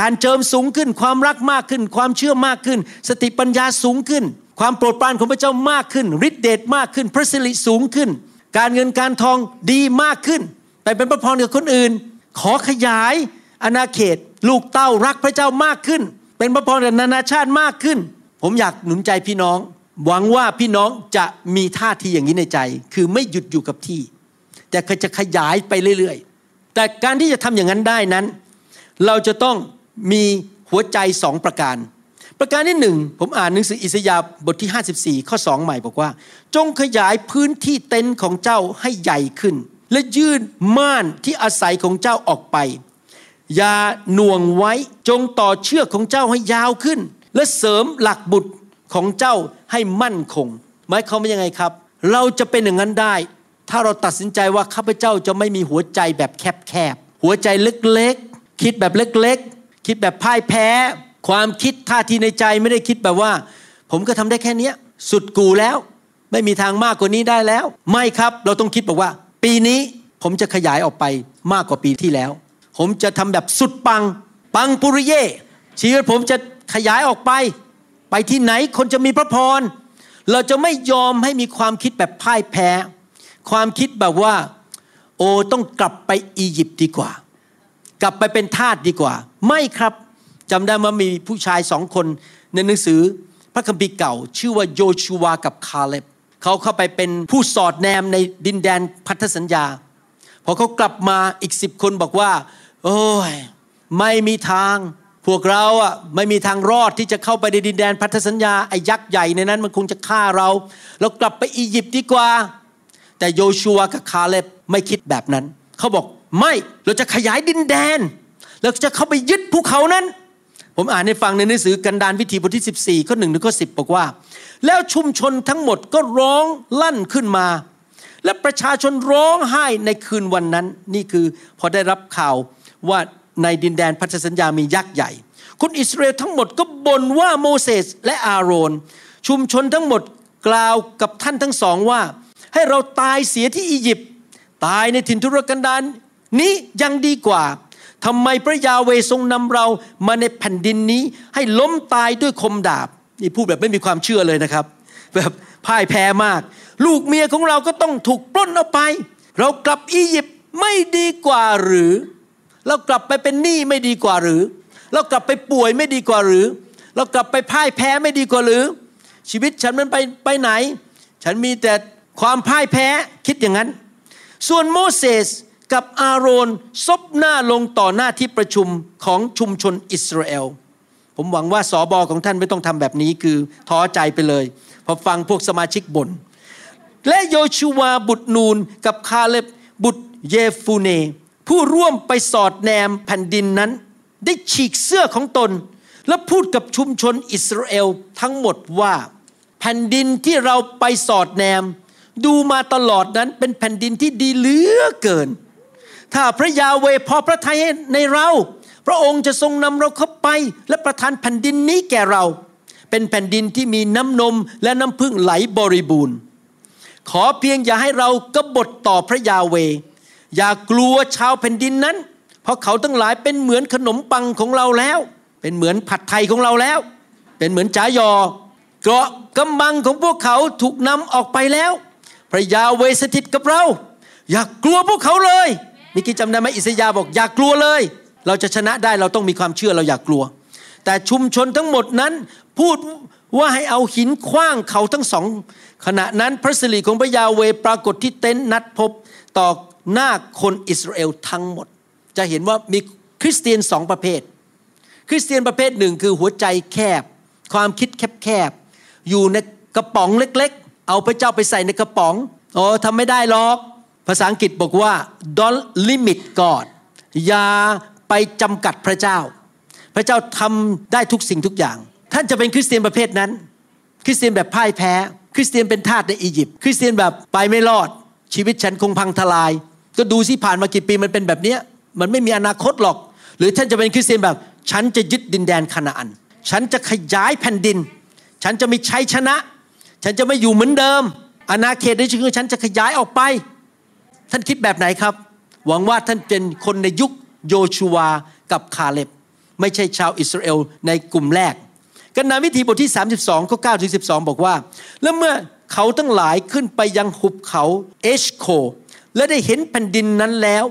การเจิมสูงขึ้น ความรักมากขึ้น ความเชื่อมากขึ้น สติปัญญาสูงขึ้น ความโปรดปรานของพระเจ้ามากขึ้นฤทธิเดชมากขึ้น พระสิริสูงขึ้น การเงินการทองดีมากขึ้น ไปเป็นพระพรกับคนอื่น ขอขยายอาณาเขต ลูกเต้ารักพระเจ้ามากขึ้น เป็นพระพรกับนานาชาติมากขึ้น ผมอยากหนุนใจพี่น้อง หวังว่าพี่น้องจะมีท่าทีอย่างนี้ในใจ คือไม่หยุดอยู่กับที่ แต่จะขยายไปเรื่อยๆ แต่การที่จะทำอย่างนั้นได้นั้น เราจะต้องมีหัวใจสองประการ ประการที่หนึ่งผมอ่านหนังสืออิสยาห์บทที่ 54 ข้อสองใหม่บอกว่า จงขยายพื้นที่เต็นท์ของเจ้าให้ใหญ่ขึ้น และยื่นม่านที่อาศัยของเจ้าออกไป อย่าหน่วงไว้จงต่อเชือกของเจ้าให้ยาวขึ้น และเสริมหลักบุตรของเจ้าให้มั่นคงหมายความว่ายังไงครับ เราจะเป็นอย่างนั้นได้ ถ้าเราตัดสินใจว่าข้าพเจ้าจะไม่มีหัวใจแบบแคบๆหัวใจเล็กๆคิดแบบเล็กๆคิดแบบพ่ายแพ้ ความคิดท่าทีในใจไม่ได้คิดแบบว่า ผมก็ทำได้แค่เนี้ย สุดกูแล้ว ไม่มีทางมากกว่านี้ได้แล้ว ไม่ครับ เราต้องคิดบอกว่า ปีนี้ผมจะขยายออกไปมากกว่าปีที่แล้ว ผมจะทำแบบสุดปัง ปังปุริเย่ชีวิตผมจะขยายออกไป ไปที่ไหนคนจะมีพระพร เราจะไม่ยอมให้มีความคิดแบบพ่ายแพ้ ความคิดแบบว่า โอ้ต้องกลับไปอียิปต์ดีกว่า กลับไปเป็นทาสดีกว่า ไม่ครับจำได้ว่ามีผู้ชายสองคนในหนังสือพระคัมภีร์เก่า ชื่อว่าโยชูวากับคาเล็บ เขาเข้าไปเป็นผู้สอดแนมในดินแดนพันธสัญญา พอเขากลับมาอีกสิบคนบอกว่า โอ้ย ไม่มีทาง พวกเราอะไม่มีทางรอดที่จะเข้าไปในดินแดนพันธสัญญาไอ้ยักษ์ใหญ่ในนั้นมันคงจะฆ่าเรา เรากลับไปอียิปต์ดีกว่า แต่โยชัวกับคาเลบไม่คิดแบบนั้น เขาบอกไม่เราจะขยายดินแดนเราจะเข้าไปยึดภูเขานั้น ผมอ่านให้ฟังในหนังสือกันดารวิธีบทที่ 14 ข้อหนึ่งถึงข้อสิบอกว่า แล้วชุมชนทั้งหมดก็ร้องลั่นขึ้นมา และประชาชนร้องไห้ในคืนวันนั้น นี่คือพอได้รับข่าวว่าในดินแดนพันธสัญญามียักษ์ใหญ่ คนอิสราเอลทั้งหมดก็บ่นว่าโมเสสและอาโรน ชุมชนทั้งหมดกล่าวกับท่านทั้งสองว่า ให้เราตายเสียที่อียิปต์ตายในถิ่นทุรกันดารนี้ยังดีกว่า ทำไมพระยาเวทรงนำเรามาในแผ่นดินนี้ ให้ล้มตายด้วยคมดาบนี่พูดแบบไม่มีความเชื่อเลยนะครับ แบบพ่ายแพ้มาก ลูกเมียของเราก็ต้องถูกปล้นเอาไป เรากลับอียิปต์ไม่ดีกว่าหรือ เรากลับไปเป็นหนี้ไม่ดีกว่าหรือ เรากลับไปป่วยไม่ดีกว่าหรือ เรากลับไปพ่ายแพ้ไม่ดีกว่าหรือ ชีวิตฉันมันไปไปไหน ฉันมีแต่ความพ่ายแพ้คิดอย่างนั้น ส่วนโมเสส กับอาโรนซบหน้าลงต่อหน้าที่ประชุมของชุมชนอิสราเอล ผมหวังว่าสอบอของท่านไม่ต้องทำแบบนี้คือท้อใจไปเลย พอฟังพวกสมาชิกบน่นและโยชูวาบุตรนูนกับคาเล็บบุตรเยฟูเน ผู้ร่วมไปสอดแนมแผ่นดินนั้น ได้ฉีกเสื้อของตน และพูดกับชุมชนอิสราเอลทั้งหมดว่า แผ่นดินที่เราไปสอดแนม ดูมาตลอดนั้นเป็นแผ่นดินที่ดีเหลือเกิน ถ้าพระยาเวพอพระทัยในเรา พระองค์จะทรงนำเราเข้าไป และประทานแผ่นดินนี้แก่เรา เป็นแผ่นดินที่มีน้ำนมและน้ำพึ่งไหลบริบูรณ์ ขอเพียงอย่าให้เรากบฏต่อพระยาเว อย่ากลัวชาวแผ่นดินนั้น เพราะเขาทั้งหลายเป็นเหมือนขนมปังของเราแล้ว เป็นเหมือนผัดไทยของเราแล้ว เป็นเหมือนจ๋ายอเกราะกำบังของพวกเขาถูกนำออกไปแล้ว พระยาเวสถิตกับเรา อย่ากกลัวพวกเขาเลย มิกี้จำได้ไหมอิสยาบอกอย่ากลัวเลย เราจะชนะได้เราต้องมีความเชื่อเราอย่ากกลัว แต่ชุมชนทั้งหมดนั้นพูดว่าให้เอาหินคว้างเขาทั้งสอง ขณะนั้นพระสิริของพระยาเวปรากฏที่เต็นท์นัดพบต่อหน้าคนอิสราเอลทั้งหมด จะเห็นว่ามีคริสเตียนสองประเภท คริสเตียนประเภทหนึ่งคือหัวใจแคบ ความคิดแคบๆอยู่ในกระป๋องเล็กๆ เอาพระเจ้าไปใส่ในกระป๋องโอ้ทำไม่ได้หรอก ภาษาอังกฤษบอกว่า don't limit God อย่าไปจำกัดพระเจ้า พระเจ้าทำได้ทุกสิ่งทุกอย่าง ท่านจะเป็นคริสเตียนประเภทนั้น คริสเตียนแบบพ่ายแพ้ คริสเตียนเป็นทาสในอียิปต์คริสเตียนแบบไปไม่รอด ชีวิตฉันคงพังทลาย ก็ดูสิผ่านมากี่ปีมันเป็นแบบเนี้ยมันไม่มีอนาคตหรอก หรือท่านจะเป็นคริสเตียนแบบ ฉันจะยึดดินแดนคานาอัน ฉันจะขยายแผ่นดิน ฉันจะมีชัยชนะ ฉันจะไม่อยู่เหมือนเดิมอาณาเขตในี้คือฉันจะขยายออกไป ท่านคิดแบบไหนครับ หวังว่าท่านเป็นคนในยุคโยชูวากับคาเล็บ ไม่ใช่ชาวอิสราเอลในกลุ่มแรก กันนาวิธีบทที่ 32ข้อ9ถึง12 บอกว่า แล้วเมื่อเขาทั้งหลายขึ้นไปยังหุบเขาเอชโค และได้เห็นแผ่นดินนั้นแล้ว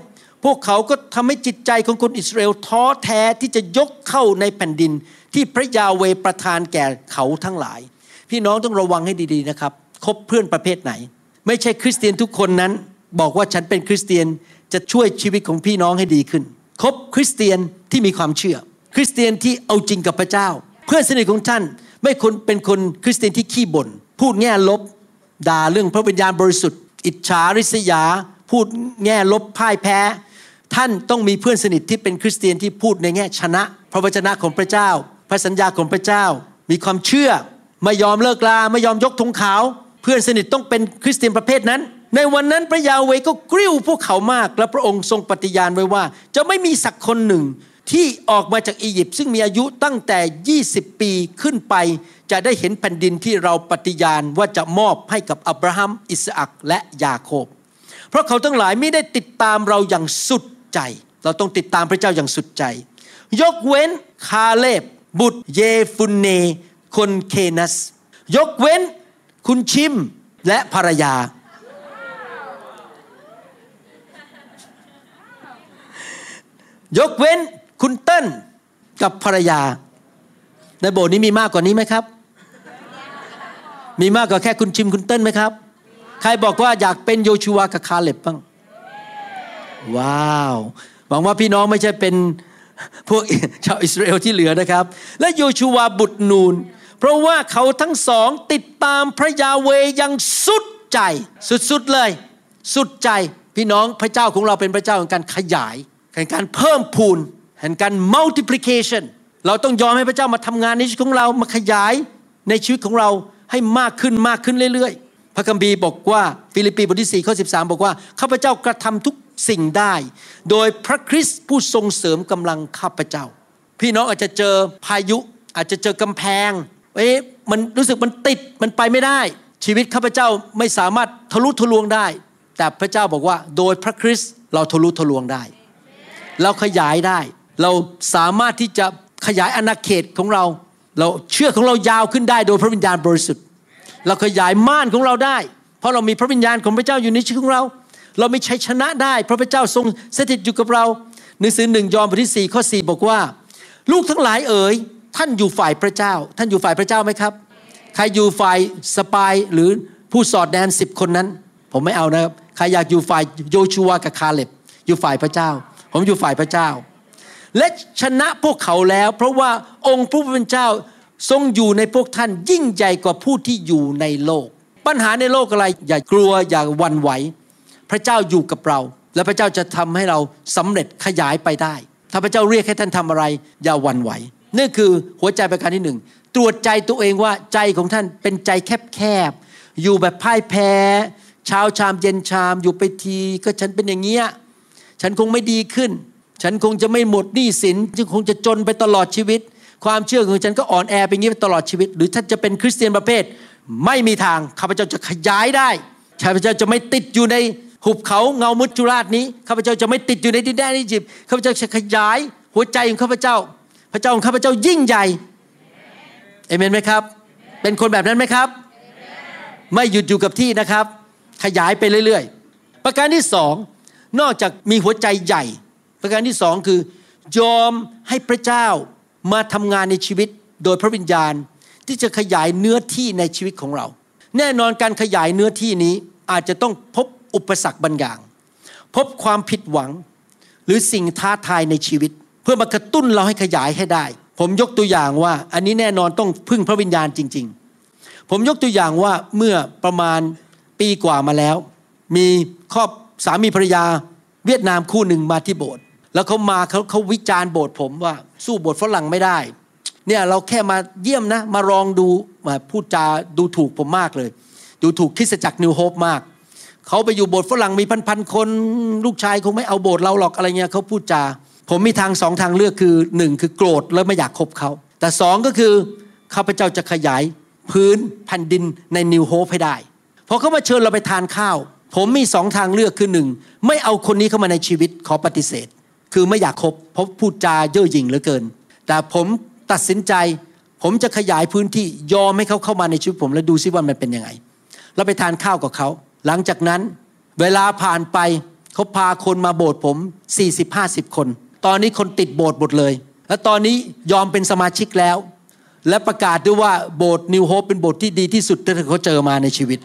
พวกเขาก็ทำให้จิตใจของคนอิสราเอลท้อแท้ที่จะยกเข้าในแผ่นดินที่พระยาเวประทานแก่เขาทั้งหลาย พี่น้องต้องระวังให้ดีๆนะครับ คบเพื่อนประเภทไหน ไม่ใช่คริสเตียนทุกคนนั้น บอกว่าฉันเป็นคริสเตียนจะช่วยชีวิตของพี่น้องให้ดีขึ้น คบคริสเตียนที่มีความเชื่อ คริสเตียนที่เอาจริงกับพระเจ้า เพื่อนสนิทของท่านไม่คนเป็นคนคริสเตียนที่ขี้บ่นพูดแง่ลบ ด่าเรื่องพระวิญญาณบริสุทธิ์ อิจฉาริษยา พูดแง่ลบพ่ายแพ้ ท่านต้องมีเพื่อนสนิทที่เป็นคริสเตียนที่พูดในแง่ชนะ พระวจนะของพระเจ้า พระสัญญาของพระเจ้า มีความเชื่อ ไม่ยอมเลิกลาไม่ยอมยกธงขาว เพื่อนสนิทต้องเป็นคริสเตียนประเภทนั้น ในวันนั้นพระยาเวก็กริ้วพวกเขามาก และพระองค์ทรงปฏิญาณไว้ว่า จะไม่มีสักคนหนึ่งที่ออกมาจากอียิปต์ซึ่งมีอายุตั้งแต่ 20 ปีขึ้นไป จะได้เห็นแผ่นดินที่เราปฏิญาณว่าจะมอบให้กับอับราฮัม อิสอักและยาโคบ เพราะเขาทั้งหลายไม่ได้ติดตามเราอย่างสุดใจ เราต้องติดตามพระเจ้าอย่างสุดใจ ยกเว้นคาเลบ บุตรเยฟุนเน คนเคนัส ยกเว้น คุณชิมและภรรยา ยกเว้นคุณเติ้ลกับภรรยา ในโบสถ์นี้มีมากกว่านี้ไหมครับ มีมากกว่าแค่คุณชิมคุณเติ้ลไหมครับ ใครบอกว่าอยากเป็นโยชูวากับคาเล็บบ้าง ว้าวหวังว่าพี่น้องไม่ใช่เป็นพวกชาวอิสราเอลที่เหลือนะครับ และโยชูวาบุตรนูน เพราะว่าเขาทั้งสองติดตามพระยาเวย่างสุดใจ สุดๆเลย สุดใจพี่น้องพระเจ้าของเราเป็นพระเจ้าแห่งการขยาย แห่งการเพิ่มพูนแห่งการ multiplication เราต้องยอมให้พระเจ้ามาทำงานในชีวิตของเรามาขยายในชีวิตของเราให้มากขึ้นมากขึ้นเรื่อยๆ พระคัมภีร์บอกว่าฟิลิปปีบทที่4ข้อ13 บอกว่าข้าพเจ้ากระทำทุกสิ่งได้ โดยพระคริสต์ผู้ทรงเสริมกำลังข้าพเจ้า พี่น้องอาจจะเจอพายุ อาจจะเจอกำแพงเอ๊ะมันรู้สึกมันติดมันไปไม่ได้ ชีวิตข้าพเจ้าไม่สามารถทะลุทะลวงได้ แต่พระเจ้าบอกว่าโดยพระคริสต์เราทะลุทะลวงได้ เราขยายได้ เราสามารถที่จะขยายอาณาเขตของเรา เราเชื่อของเรายาวขึ้นได้โดยพระวิญญาณบริสุทธิ์ เราขยายม่านของเราได้ เพราะเรามีพระวิญญาณของพระเจ้าอยู่ในชีวิตของเรา เราไมีชัยชนะได้ เพราะพระเจ้าทรงสถิตอยู่กับเราหนังสือหนึ่งยอห์นบทที่สี่ข้อสี่บอกว่า ลูกทั้งหลายเอ๋ยท่านอยู่ฝ่ายพระเจ้า ท่านอยู่ฝ่ายพระเจ้าไหมครับ ใครอยู่ฝ่ายสปายหรือผู้สอดแนนสิบคนนั้น ผมไม่เอานะครับ ใครอยากอยู่ฝ่ายโยชูวากับคาเล็บอยู่ฝ่ายพระเจ้า ผมอยู่ฝ่ายพระเจ้า และชนะพวกเขาแล้ว เพราะว่าองค์พระผู้เป็นเจ้าทรงอยู่ในพวกท่านยิ่งใหญ่กว่าผู้ที่อยู่ในโลก ปัญหาในโลกอะไรอย่ากลัวอย่าวันไหว พระเจ้าอยู่กับเรา และพระเจ้าจะทำให้เราสำเร็จขยายไปได้ ถ้าพระเจ้าเรียกให้ท่านทำอะไรอย่าวันไหวนี่คือหัวใจประการที่หนึ่งตรวจใจตัวเองว่าใจของท่านเป็นใจแคบๆอยู่แบบพ่ายแพ้เช้าชามเย็นชามอยู่ไปทีก็ฉันเป็นอย่างเงี้ย ฉันคงไม่ดีขึ้น ฉันคงจะไม่หมดหนี้สินฉันคงจะจนไปตลอดชีวิต ความเชื่อของฉันก็อ่อนแอไปงี้ไปตลอดชีวิต หรือท่านจะเป็นคริสเตียนประเภท ไม่มีทางข้าพเจ้าจะขยายได้ข้าพเจ้าจะไม่ติดอยู่ในหุบเขาเงามุจุราชนี้ข้าพเจ้าจะไม่ติดอยู่ในดินแดนอียิปต์ข้าพเจ้าจะขยายหัวใจของข้าพเจ้า พระเจ้าของข้าพเจ้ายิ่งใหญ่เอเมนไหมครับ เป็นคนแบบนั้นไหมครับ ไม่หยุดอยู่กับที่นะครับ ขยายไปเรื่อย ๆ ประการที่สอง นอกจากมีหัวใจใหญ่ ประการที่สองคือยอมให้พระเจ้ามาทำงานในชีวิตโดยพระวิญญาณที่จะขยายเนื้อที่ในชีวิตของเรา แน่นอนการขยายเนื้อที่นี้อาจจะต้องพบอุปสรรคบางอย่าง พบความผิดหวัง หรือสิ่งท้าทายในชีวิต เพื่อมากระตุ้นเราให้ขยายให้ได้ ผมยกตัวอย่างว่าอันนี้แน่นอนต้องพึ่งพระวิญญาณจริง ๆ ผมยกตัวอย่างว่าเมื่อประมาณปีกว่ามาแล้ว มีครอบ สามีภรรยาเวียดนามคู่หนึ่งมาที่โบสถ์แล้วเขามาเขาเขาวิจารณ์โบสถ์ผมว่าสู้โบสถ์ฝรั่งไม่ได้ เนี่ยเราแค่มาเยี่ยมนะ มาลองดูมาพูดจาดูถูกผมมากเลย ดูถูกคริสจักรนิวโฮปมากเขาไปอยู่โบสถ์ฝรั่งมีพันๆคนลูกชายคงไม่เอาโบสถ์เราหรอกอะไรเงี้ยเขาพูดจาผมมีทางสองทางเลือกคือหนึ่งคือโกรธแล้วไม่อยากคบเขาแต่สองก็คือข้าพเจ้าจะขยายพื้นแผ่นดินในนิวโฮปให้ได้พอเขามาเชิญเราไปทานข้าว ผมมีสองทางเลือกคือหนึ่งไม่เอาคนนี้เข้ามาในชีวิตขอปฏิเสธ คือไม่อยากคบเพราะพูดจาเย่อหยิ่งเหลือเกิน แต่ผมตัดสินใจ ผมจะขยายพื้นที่ยอมให้เขาเข้ามาในชีวิตผม แล้วดูซิว่ามันเป็นยังไงเราไปทานข้าวกับเขา หลังจากนั้น เวลาผ่านไปเขาพาคนมาโบสถ์ผม 40-50 คน ตอนนี้คนติดโบสถ์หมดเลย และตอนนี้ยอมเป็นสมาชิกแล้ว และประกาศด้วยว่าโบสถ์นิวโฮปเป็นโบสถ์ที่ดีที่สุดที่เขาเจอมาในชีวิต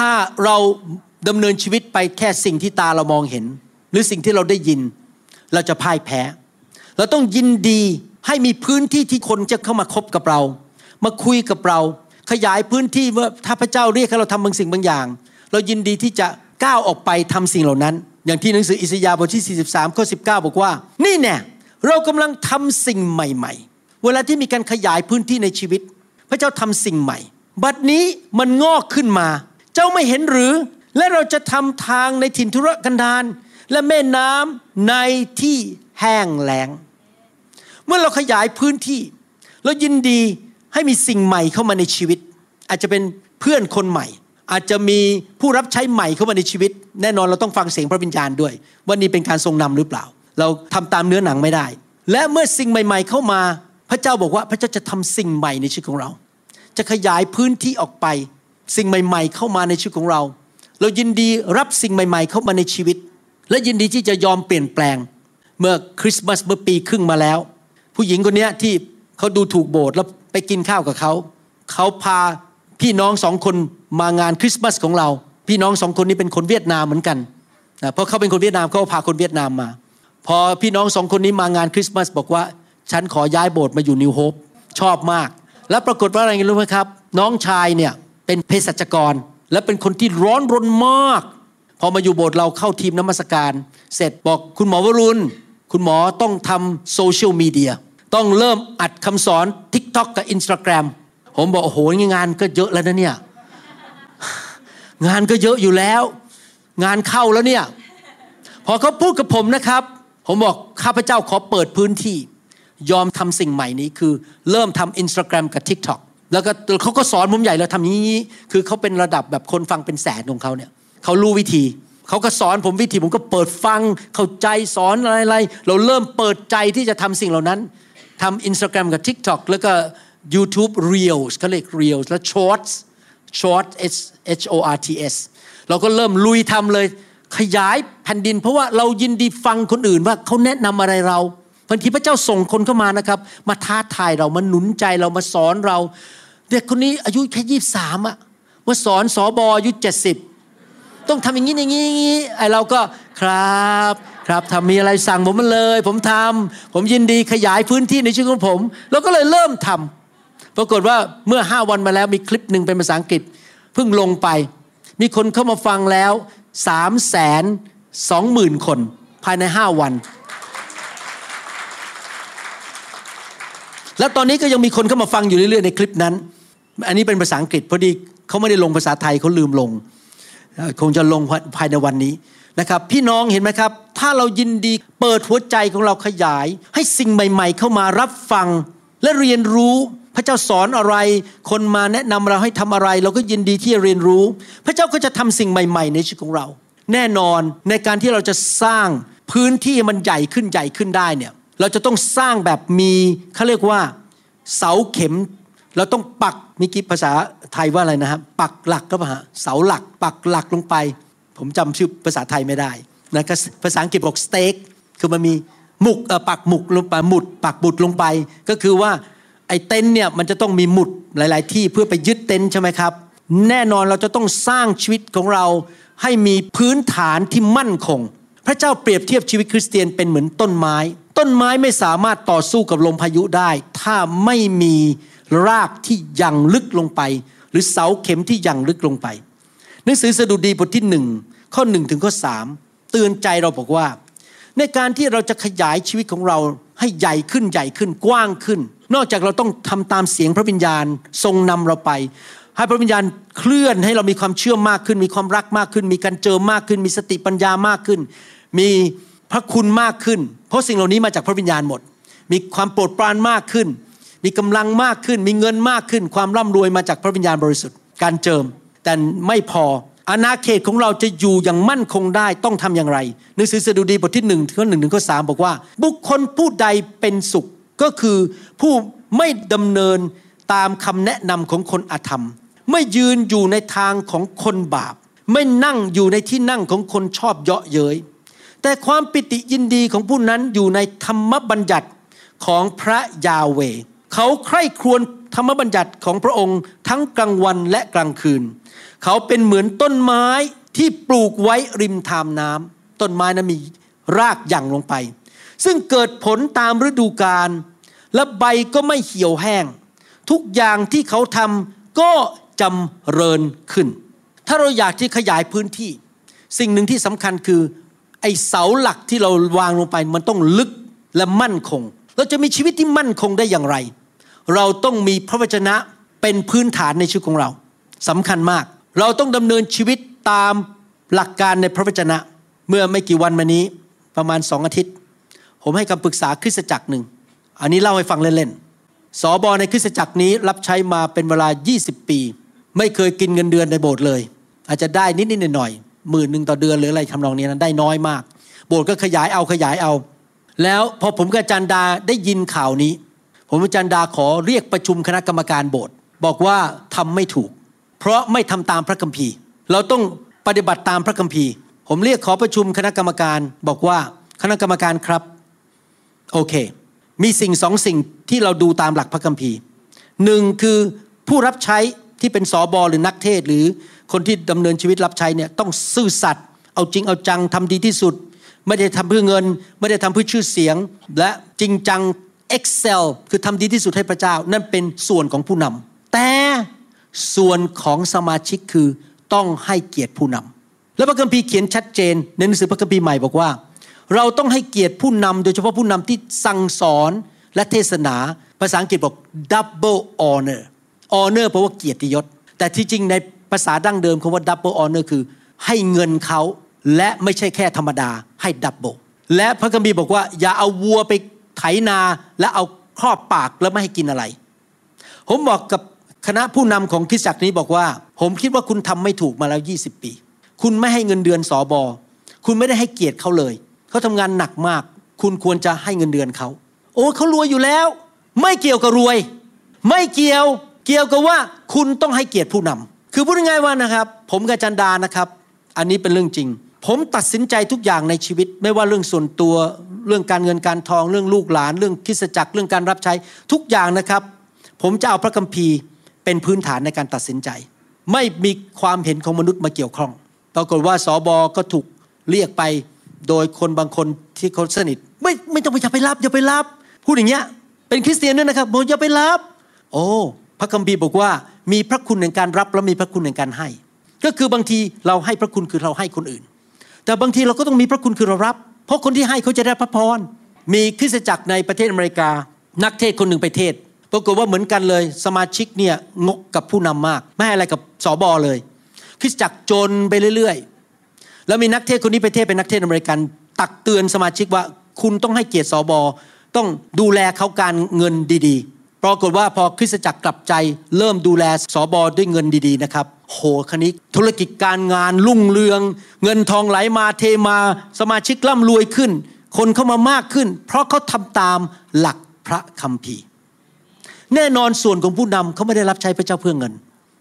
ถ้าเราดำเนินชีวิตไปแค่สิ่งที่ตาเรามองเห็น หรือสิ่งที่เราได้ยิน เราจะพ่ายแพ้ เราต้องยินดีให้มีพื้นที่ที่คนจะเข้ามาคบกับเรา มาคุยกับเรา ขยายพื้นที่ว่าถ้าพระเจ้าเรียกให้เราทำบางสิ่งบางอย่าง เรายินดีที่จะก้าวออกไปทำสิ่งเหล่านั้น อย่างที่หนังสืออิสยาห์บทที่ 43ข้อ19 บอกว่า นี่แน่เรากำลังทำสิ่งใหม่ ๆ เวลาที่มีการขยายพื้นที่ในชีวิต พระเจ้าทำสิ่งใหม่ บัดนี้มันงอกขึ้นมา เจ้าไม่เห็นหรือ และเราจะทำทางในถิ่นทุรกันดารและแม่น้ำในที่แห้งแล้ง เมื่อเราขยายพื้นที่เรายินดีให้มีสิ่งใหม่เข้ามาในชีวิต อาจจะเป็นเพื่อนคนใหม่ อาจจะมีผู้รับใช้ใหม่เข้ามาในชีวิต แน่นอนเราต้องฟังเสียงพระวิญญาณด้วย ว่านี่เป็นการทรงนำหรือเปล่า เราทำตามเนื้อหนังไม่ได้ และเมื่อสิ่งใหม่ ๆ เข้ามา พระเจ้าบอกว่าพระเจ้าจะทำสิ่งใหม่ในชีวิตของเรา จะขยายพื้นที่ออกไป สิ่งใหม่ ๆ เข้ามาในชีวิตของเรา เรายินดีรับสิ่งใหม่ ๆ เข้ามาในชีวิต และยินดีที่จะยอมเปลี่ยนแปลง เมื่อคริสต์มาสเมื่อปีครึ่งมาแล้ว ผู้หญิงคนนี้ที่เขาดูถูกโบสถ์แล้วไปกินข้าวกับเขา เขาพาพี่น้องสองคนมางานคริสต์มาสของเรา พี่น้องสองคนนี้เป็นคนเวียดนามเหมือนกันนะเพราะเขาเป็นคนเวียดนามเขาพาคนเวียดนามมา พอพี่น้องสองคนนี้มางานคริสต์มาสบอกว่า ฉันขอย้ายโบสถ์มาอยู่นิวโฮปชอบมาก แล้วปรากฏว่าอะไรรู้ไหมครับ น้องชายเนี่ย เป็นเภสัชกร และเป็นคนที่ร้อนรนมาก พอมาอยู่โบสถ์เราเข้าทีมน้ำมัสการ เสร็จบอกคุณหมอวรุณ คุณหมอต้องทำโซเชียลมีเดียต้องเริ่มอัดคำสอน TikTok กับ Instagram ผมบอกโอ้โหงานก็เยอะแล้วนะเนี่ย งานก็เยอะอยู่แล้ว งานเข้าแล้วเนี่ย พอเขาพูดกับผมนะครับ ผมบอกข้าพเจ้าขอเปิดพื้นที่ ยอมทำสิ่งใหม่นี้คือ เริ่มทำ Instagram กับ TikTok แล้วก็เขาก็สอนผมใหญ่แล้วทำอย่างนี้คือเขาเป็นระดับแบบคนฟังเป็นแสนของเขาเนี่ยเขารู้วิธีเขาก็สอนผมวิธีผมก็เปิดฟังเข้าใจสอนอะไรๆเราเริ่มเปิดใจที่จะทำสิ่งเหล่านั้นทำ Instagram กับ TikTok แล้วก็ YouTube Reels เขาเรียก Reels แล้ว Shorts Short H H O R T S เราก็เริ่มลุยทำเลยขยายแผ่นดิน เพราะว่าเรายินดีฟังคนอื่นว่าเขาแนะนำอะไรเราบางทีพระเจ้าส่งคนเข้ามานะครับ มาท้าทายเรามาหนุนใจเรามาสอนเรา เด็กคนนี้อายุแค่ยี่สามอะมาสอนสอบอายุเจ็ดสิบต้องทำอย่างนี้อย่างนี้อย่างนี้ไอเราก็ครับ ครับทำมีอะไรสั่งผมมาเลย ผมทำผมยินดีขยายพื้นที่ในชีวิตของผมแล้วก็เลยเริ่มทำปรากฏว่าเมื่อห้าวันมาแล้วมีคลิปหนึ่งเป็นภาษาอังกฤษเพิ่งลงไป มีคนเข้ามาฟังแล้วสามแสนสองหมื่นคน ภายในห้าวัน แล้วตอนนี้ก็ยังมีคนเข้ามาฟังอยู่เรื่อยๆในคลิปนั้น อันนี้เป็นภาษาอังกฤษพอดีเขาไม่ได้ลงภาษาไทยเขาลืมลง คงจะลงภายในวันนี้นะครับพี่น้องเห็นไหมครับ ถ้าเรายินดีเปิดหัวใจของเราขยาย ให้สิ่งใหม่ ๆ เข้ามารับฟังและเรียนรู้พระเจ้าสอนอะไร คนมาแนะนำเราให้ทำอะไร เราก็ยินดีที่จะเรียนรู้ พระเจ้าก็จะทำสิ่งใหม่ ๆ ในชีวิตของเรา แน่นอนในการที่เราจะสร้างพื้นที่มันใหญ่ขึ้นใหญ่ขึ้นได้เนี่ยเราจะต้องสร้างแบบมีเขาเรียกว่า เสาเข็ม เราต้องปักมีกี่ภาษาไทยว่าอะไรนะครับ ปักหลักก็ป่ะฮะเสาหลัก ปักหลักลงไป ผมจำชื่อภาษาไทยไม่ได้นะภาษาอังกฤษบอกสเต็กคือมันมีหมุกปักหมุกลงไปหมุด ปักบุดลงไป ก็คือว่าไอ้เต็นเนี่ยมันจะต้องมีหมุดหลาย ๆ ที่เพื่อไปยึดเต็นใช่ไหมครับ แน่นอนเราจะต้องสร้างชีวิตของเราให้มีพื้นฐานที่มั่นคง พระเจ้าเปรียบเทียบชีวิตคริสเตียนเป็นเหมือนต้นไม้ ต้นไม้ไม่สามารถต่อสู้กับลมพายุได้ ถ้าไม่มี รากที่ยังลึกลงไป หรือเสาเข็มที่ยังลึกลงไปหนังสือสดุดีบทที่หนึ่งข้อหนึ่งถึงข้อสามเตือนใจเราบอกว่า ในการที่เราจะขยายชีวิตของเราให้ใหญ่ขึ้นใหญ่ขึ้นกว้างขึ้น นอกจากเราต้องทำตามเสียงพระวิญญาณทรงนำเราไป ให้พระวิญญาณเคลื่อนให้เรามีความเชื่อมากขึ้น มีความรักมากขึ้น มีการเจอมากขึ้น มีสติปัญญามากขึ้น มีพระคุณมากขึ้น เพราะสิ่งเหล่านี้มาจากพระวิญญาณหมด มีความโปรดปรานมากขึ้น มีกำลังมากขึ้น มีเงินมากขึ้น ความร่ำรวยมาจากพระวิญญาณบริสุทธิ์ การเจิม แต่ไม่พออาณาเขตของเราจะอยู่อย่างมั่นคงได้ต้องทำอย่างไรหนังสือสดุดีบทที่หนึ่งข้อหนึ่งถึงข้อสามบอกว่า บุคคลผู้ใดเป็นสุขก็คือผู้ไม่ดำเนินตามคำแนะนำของคนอาธรรม ไม่ยืนอยู่ในทางของคนบาป ไม่นั่งอยู่ในที่นั่งของคนชอบเยาะเย้ยแต่ความปิติยินดีของผู้นั้นอยู่ในธรรมบัญญัติของพระยาเว เขาใคร่ครวญธรรมบัญญัติของพระองค์ทั้งกลางวันและกลางคืน เขาเป็นเหมือนต้นไม้ที่ปลูกไว้ริมทามน้ำต้นไม้นั้นมีรากหยั่งลงไป ซึ่งเกิดผลตามฤดูกาลและใบก็ไม่เหี่ยวแห้ง ทุกอย่างที่เขาทำก็จำเริญขึ้น ถ้าเราอยากที่ขยายพื้นที่ สิ่งหนึ่งที่สำคัญคือ ไอเสาหลักที่เราวางลงไปมันต้องลึกและมั่นคง เราจะมีชีวิตที่มั่นคงได้อย่างไร เราต้องมีพระวจนะเป็นพื้นฐานในชีวิตของเราสำคัญมาก เราต้องดำเนินชีวิตตามหลักการในพระวจนะ เมื่อไม่กี่วันมานี้ประมาณสองอาทิตย์ ผมให้คำปรึกษาคริสตจักรหนึ่ง อันนี้เล่าให้ฟังเล่นๆสอบอในคริสตจักรนี้รับใช้มาเป็นเวลา 20 ปี ไม่เคยกินเงินเดือนในโบสถ์เลย อาจจะได้นิดๆหน่อยๆหมื่นหนึ่งต่อเดือนหรืออะไรทำนองนี้นั้นได้น้อยมาก โบสถ์ก็ขยายเอาขยายเอา แล้วพอผมกับอาจารย์ดาได้ยินข่าวนี้ ผมกับอาจารย์ดาขอเรียกประชุมคณะกรรมการโบสถ์บอกว่าทำไม่ถูก เพราะไม่ทำตามพระคัมภีร์ เราต้องปฏิบัติตามพระคัมภีร์ ผมเรียกขอประชุมคณะกรรมการบอกว่าคณะกรรมการครับ โอเค มีสิ่งสองสิ่งที่เราดูตามหลักพระคัมภีร์หนึ่งคือผู้รับใช้ที่เป็นสอบอหรือนักเทศหรือคนที่ดำเนินชีวิตรับใช้เนี่ยต้องซื่อสัตย์เอาจริงเอาจังทำดีที่สุด ไม่ได้ทำเพื่อเงิน ไม่ได้ทำเพื่อชื่อเสียง และจริงจัง excel คือทำดีที่สุดให้พระเจ้า นั่นเป็นส่วนของผู้นำแต่ส่วนของสมาชิกคือต้องให้เกียรติผู้นำและพระคัมภีร์เขียนชัดเจน ในหนังสือพระคัมภีร์ใหม่บอกว่า เราต้องให้เกียรติผู้นำโดยเฉพาะผู้นำที่สั่งสอนและเทศนา ภาษาอังกฤษบอก double honor honor แปลว่าเกียรติยศ แต่ที่จริงในภาษาดั้งเดิมคำว่า double honor คือ ให้เงินเขาและไม่ใช่แค่ธรรมดาให้ double และพระคัมภีร์บอกว่า อย่าเอาวัวไป ไถนาและเอาครอบปากแล้วไม่ให้กินอะไร ผมบอกกับคณะผู้นำของคริสตจักรนี้บอกว่า ผมคิดว่าคุณทำไม่ถูกมาแล้ว 20 ปี คุณไม่ให้เงินเดือนสอบอคุณไม่ได้ให้เกียรติเขาเลย เขาทำงานหนักมาก คุณควรจะให้เงินเดือนเขา โอ้เขารวยอยู่แล้ว ไม่เกี่ยวกับรวย ไม่เกี่ยว เกี่ยวกับว่าคุณต้องให้เกียรติผู้นำคือพูดง่ายๆว่านะครับ ผมกับจันดานะครับ อันนี้เป็นเรื่องจริง ผมตัดสินใจทุกอย่างในชีวิต ไม่ว่าเรื่องส่วนตัวเรื่องการเงินการทองเรื่องลูกหลาน เรื่องคิสจักรเรื่องการรับใช้ทุกอย่างนะครับ ผมจะเอาพระคัมภีร์เป็นพื้นฐานในการตัดสินใจ ไม่มีความเห็นของมนุษย์มาเกี่ยวข้อง ปรากฏว่าสอบอก็ถูกเรียกไปโดยคนบางคนที่เขาสนิท ไม่ไม่ต้องไปอย่าไปรับอย่าไปรับ พูดอย่างเงี้ยเป็นคริสเตียนด้วยนะครับบอกอย่าไปรับ โอ้พระคัมภีร์บอกว่ามีพระคุณในการรับและมีพระคุณในการให้ ก็คือบางทีเราให้พระคุณคือเราให้คนอื่น แต่บางทีเราก็ต้องมีพระคุณคือเรารับ เพราะคนที่ให้เขาจะได้พระพร มีคริสตจักรในประเทศอเมริกา นักเทศคนหนึ่งไปเทศปรากฏว่าเหมือนกันเลยสมาชิกเนี่ยงกกับผู้นำมาก ไม่ให้อะไรกับสอบอเลย คริสตจักรจนไปเรื่อยๆ แล้วมีนักเทศคนนี้ไปเทศเป็นนักเทศอเมริกัน ตักเตือนสมาชิกว่าคุณต้องให้เกียรติสอบอต้องดูแลเขาการเงินดีๆ ปรากฏว่าพอคริสตจักรกลับใจ เริ่มดูแลสอบอด้วยเงินดีๆนะครับ โหคันนี้ธุรกิจการงานรุ่งเรือง เงินทองไหลมาเทมาสมาชิกร่ำรวยขึ้น คนเข้ามามากขึ้น เพราะเขาทำตามหลักพระคัมภีร์ แน่นอนส่วนของผู้นำเขาไม่ได้รับใช้พระเจ้าเพื่อเงิน